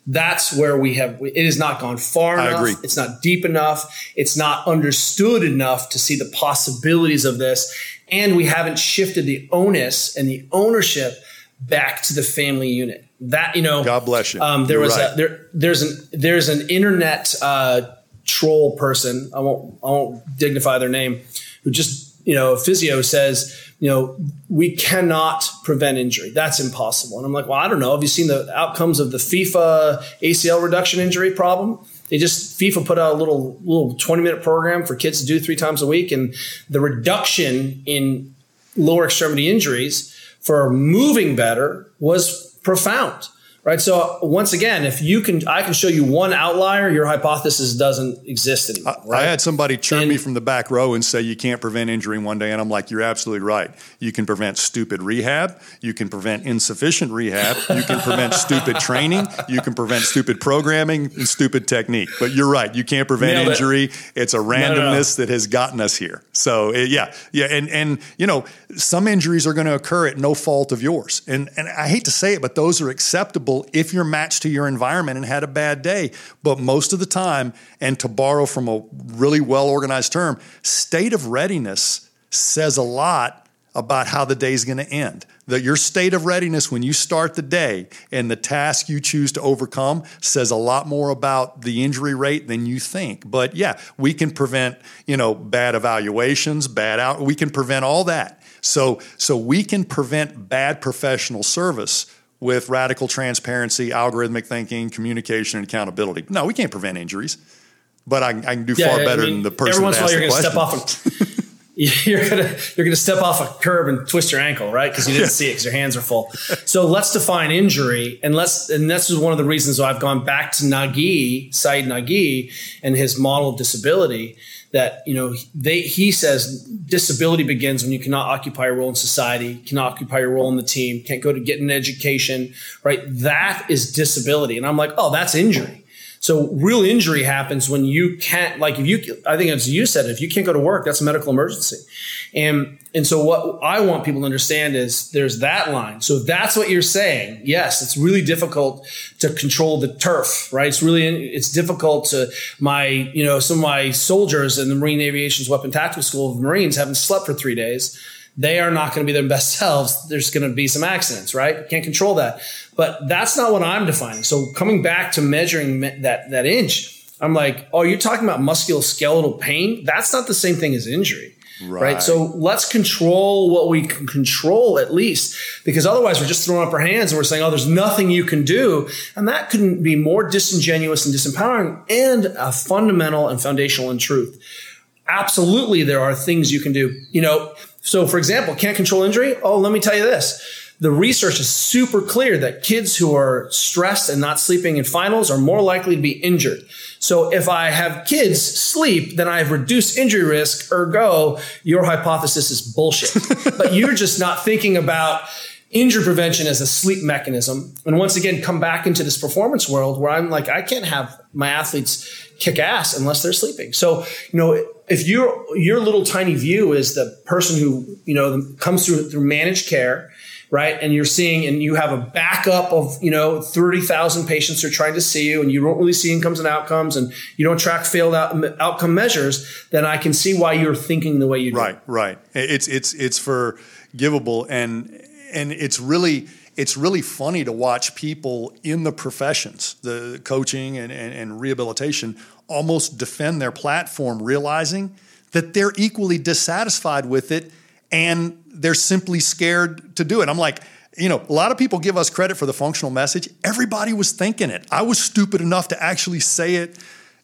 That's where we have. It has not gone far I enough. agree. It's not deep enough. It's not understood enough to see the possibilities of this, and we haven't shifted the onus and the ownership back to the family unit. That you know, God bless you. Um, there You're was right. a, there there's an there's an internet uh, troll person. I won't I won't dignify their name. Who just you know physio says you know we cannot prevent injury. That's impossible. And I'm like, well, I don't know. Have you seen the outcomes of the FIFA ACL reduction injury problem? They just FIFA put out a little little 20 minute program for kids to do three times a week, and the reduction in lower extremity injuries for moving better was profound right so once again if you can i can show you one outlier your hypothesis doesn't exist anymore I had somebody chirp me from the back row and say you can't prevent injury one day, and I'm like, you're absolutely right. You can prevent stupid rehab, you can prevent insufficient rehab, you can prevent stupid training, you can prevent stupid programming and stupid technique. But you're right, you can't prevent it. injury. It's a no, no. randomness that has gotten us here. So it- yeah, yeah, and and you know some injuries are going to occur at no fault of yours, and and I hate to say it, but those are acceptable if you're matched to your environment and had a bad day. But most of the time, and to borrow from a really well organized term, state of readiness says a lot about how the day's going to end. That your state of readiness when you start the day and the task you choose to overcome says a lot more about the injury rate than you think. But yeah, we can prevent, you know, bad evaluations, bad out, we can prevent all that. So so we can prevent bad professional service with radical transparency, algorithmic thinking, communication, and accountability. No, we can't prevent injuries. But I, I can do far I better mean, than the person every once in a while asked you're the going to question. step off a [laughs] [laughs] you're gonna you're gonna step off a curb and twist your ankle right? Because you didn't see it because your hands are full. So let's define injury and let's and this is one of the reasons why i've gone back to Nagi Saad Nagi and his model of disability that you know they he says disability begins when you cannot occupy a role in society cannot occupy a role in the team can't go to get an education right? That is disability. And i'm like oh that's injury so real injury happens when you can't, like if you, I think as you said, if you can't go to work, that's a medical emergency. And, and so what I want people to understand is there's that line. So if that's what you're saying, yes, it's really difficult to control the turf, right? It's really, it's difficult to my, you know, some of my soldiers in the Marine Aviation's Weapon Tactical School of Marines haven't slept for three days they are not going to be their best selves. There's going to be some accidents, right? Can't control that. But that's not what I'm defining. So coming back to measuring me- that that inch, I'm like, oh, you're talking about musculoskeletal pain? That's not the same thing as injury. Right. right. So let's control what we can control at least, because otherwise we're just throwing up our hands and we're saying, oh, there's nothing you can do. And that couldn't be more disingenuous and disempowering and a fundamental and foundational in truth. Absolutely, there are things you can do. You know, so for example, can't control injury. Oh, let me tell you this the research is super clear that kids who are stressed and not sleeping in finals are more likely to be injured. So if I have kids sleep, then I have reduced injury risk. Ergo, your hypothesis is bullshit. [laughs] but you're just not thinking about injury prevention as a sleep mechanism. And once again, come back into this performance world where I'm like, I can't have my athletes kick ass unless they're sleeping. So, you know, if your your little tiny view is the person who, you know, comes through through managed care right? And you're seeing, and you have a backup of, you know, 30,000 patients who are trying to see you and you don't really see incomes and outcomes and you don't track failed out, outcome measures, then I can see why you're thinking the way you do. Right, right. It's, it's, it's forgivable and, and it's really, it's really funny to watch people in the professions, the coaching and, and, and rehabilitation, almost defend their platform, realizing that they're equally dissatisfied with it and they're simply scared to do it. I'm like, you know, a lot of people give us credit for the functional message. Everybody was thinking it. I was stupid enough to actually say it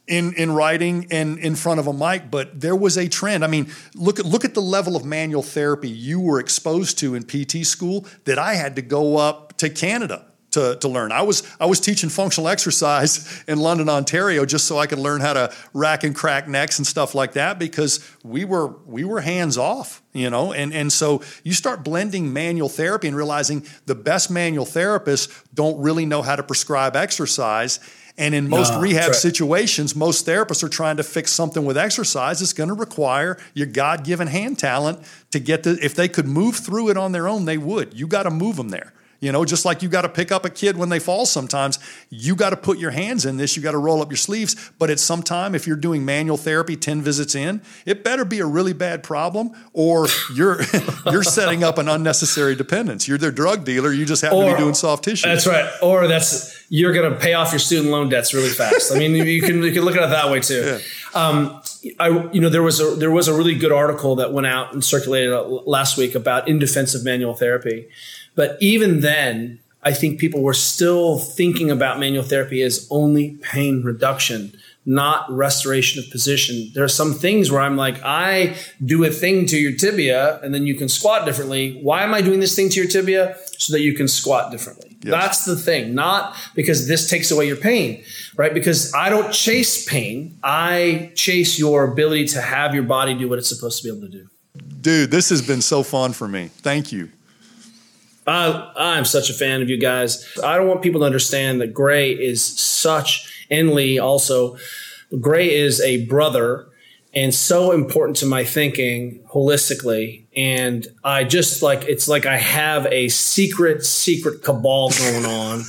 in, in writing and in front of a mic, but there was a trend. I mean, look at look at the level of manual therapy you were exposed to in PT school that I had to go up to Canada to, to learn. I was I was teaching functional exercise in London, Ontario, just so I could learn how to rack and crack necks and stuff like that because we were we were hands off, you know. And and so you start blending manual therapy and realizing the best manual therapists don't really know how to prescribe exercise. And in most no, rehab right. situations, most therapists are trying to fix something with exercise. It's going to require your God given hand talent to get the, if they could move through it on their own, they would. You got to move them there. You know, just like you got to pick up a kid when they fall sometimes, you got to put your hands in this, you got to roll up your sleeves. But at some time, if you're doing manual therapy 10 visits in, it better be a really bad problem or you're [laughs] you're setting up an unnecessary dependence. You're their drug dealer, you just happen or, to be doing soft tissue. That's right. Or that's you're going to pay off your student loan debts really fast. I mean, you can you can look at it that way too. Yeah. Um, I, you know, there was a there was a really good article that went out and circulated last week about in defensive manual therapy, but even then, I think people were still thinking about manual therapy as only pain reduction, not restoration of position. There are some things where I'm like, I do a thing to your tibia and then you can squat differently. Why am I doing this thing to your tibia? So that you can squat differently. Yes. That's the thing, not because this takes away your pain, right? Because I don't chase pain. I chase your ability to have your body do what it's supposed to be able to do. Dude, this has been so fun for me. Thank you. I, I'm such a fan of you guys. I don't want people to understand that Gray is such, and Lee also, Gray is a brother and so important to my thinking holistically. And I just like, it's like I have a secret, secret cabal going on.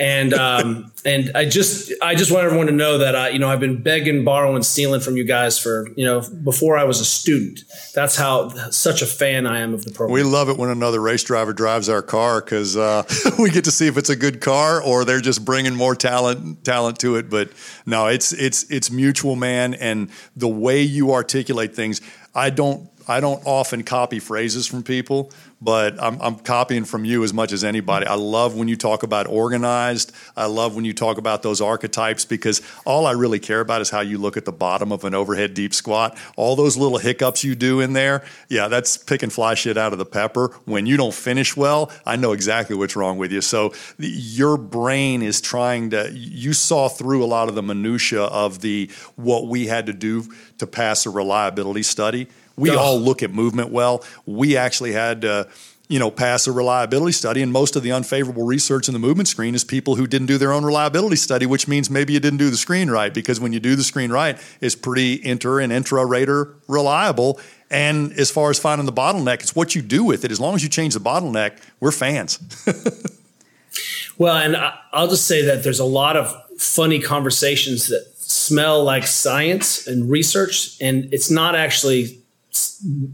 And um, and I just I just want everyone to know that I you know I've been begging, borrowing, stealing from you guys for you know before I was a student. That's how such a fan I am of the program. We love it when another race driver drives our car because uh, [laughs] we get to see if it's a good car or they're just bringing more talent talent to it. But no, it's it's it's mutual, man, and the way you articulate things. I don't I don't often copy phrases from people, but I'm, I'm, copying from you as much as anybody. I love when you talk about organized. I love when you talk about those archetypes because all I really care about is how you look at the bottom of an overhead deep squat. All those little hiccups you do in there, yeah, that's pick and fly shit out of the pepper. When you don't finish well, I know exactly what's wrong with you. So your brain is trying to, you saw through a lot of the minutia of the what we had to do to pass a reliability study we all look at movement well. We actually had to, you know, pass a reliability study, and most of the unfavorable research in the movement screen is people who didn't do their own reliability study, which means maybe you didn't do the screen right. Because when you do the screen right, it's pretty inter and intra rater reliable. And as far as finding the bottleneck, it's what you do with it. As long as you change the bottleneck, we're fans. [laughs] well, and I'll just say that there's a lot of funny conversations that smell like science and research, and it's not actually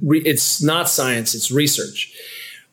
it's not science, it's research.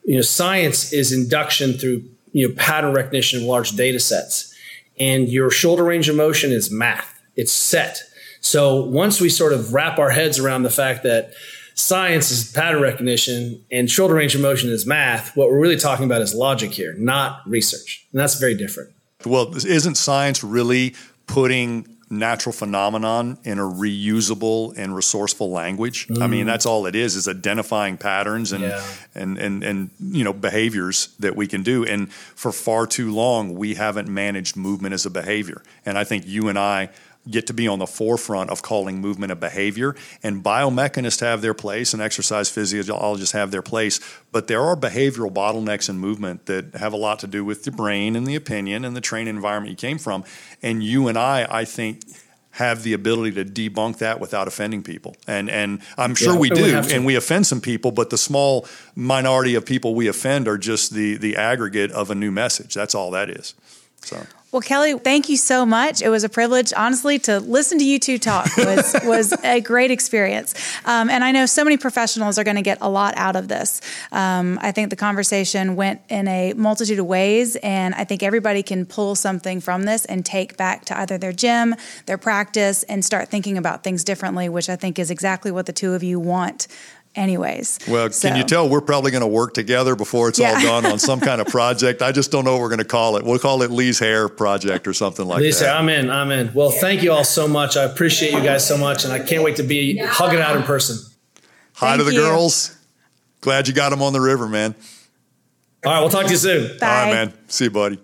You know, science is induction through you know pattern recognition of large data sets, and your shoulder range of motion is math. It's set. So once we sort of wrap our heads around the fact that science is pattern recognition and shoulder range of motion is math, what we're really talking about is logic here, not research. And that's very different. Well, isn't science really putting natural phenomenon in a reusable and resourceful language. Mm. I mean, mm. that's all it is, is identifying patterns and, yeah. and, and, and, you know, behaviors that we can do. And for far too long, we haven't managed movement as a behavior. And I think you and I get to be on the forefront of calling movement a behavior. And biomechanists have their place and exercise physiologists have their place. But there are behavioral bottlenecks in movement that have a lot to do with the brain and the opinion and the training environment you came from. And you and I, I think, have the ability to debunk that without offending people. And and I'm sure yeah, we do, we and we offend some people, but the small minority of people we offend are just the the aggregate of a new message. That's all that is. So well, Kelly, thank you so much. It was a privilege, honestly, to listen to you two talk was [laughs] was a great experience. Um, and I know so many professionals are going to get a lot out of this. Um, I think the conversation went in a multitude of ways, and I think everybody can pull something from this and take back to either their gym, their practice, and start thinking about things differently, which I think is exactly what the two of you want anyways. Well, so. can you tell we're probably going to work together before it's yeah. all done on some kind of [laughs] project? I just don't know what we're going to call it. We'll call it Lee's Hair Project or something like Lee's that. Hair, I'm in. I'm in. Well, thank you all so much. I appreciate you guys so much, and I can't wait to be hugging out in person. Hi thank to the you. girls. Glad you got them on the river, man. All right, we'll talk to you soon. Bye. All right, man. See you, buddy.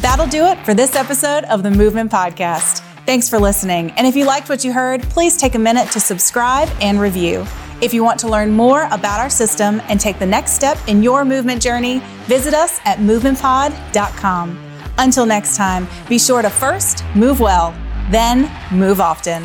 That'll do it for this episode of the Movement Podcast. Thanks for listening. And if you liked what you heard, please take a minute to subscribe and review. If you want to learn more about our system and take the next step in your movement journey, visit us at movementpod.com. Until next time, be sure to first move well, then move often.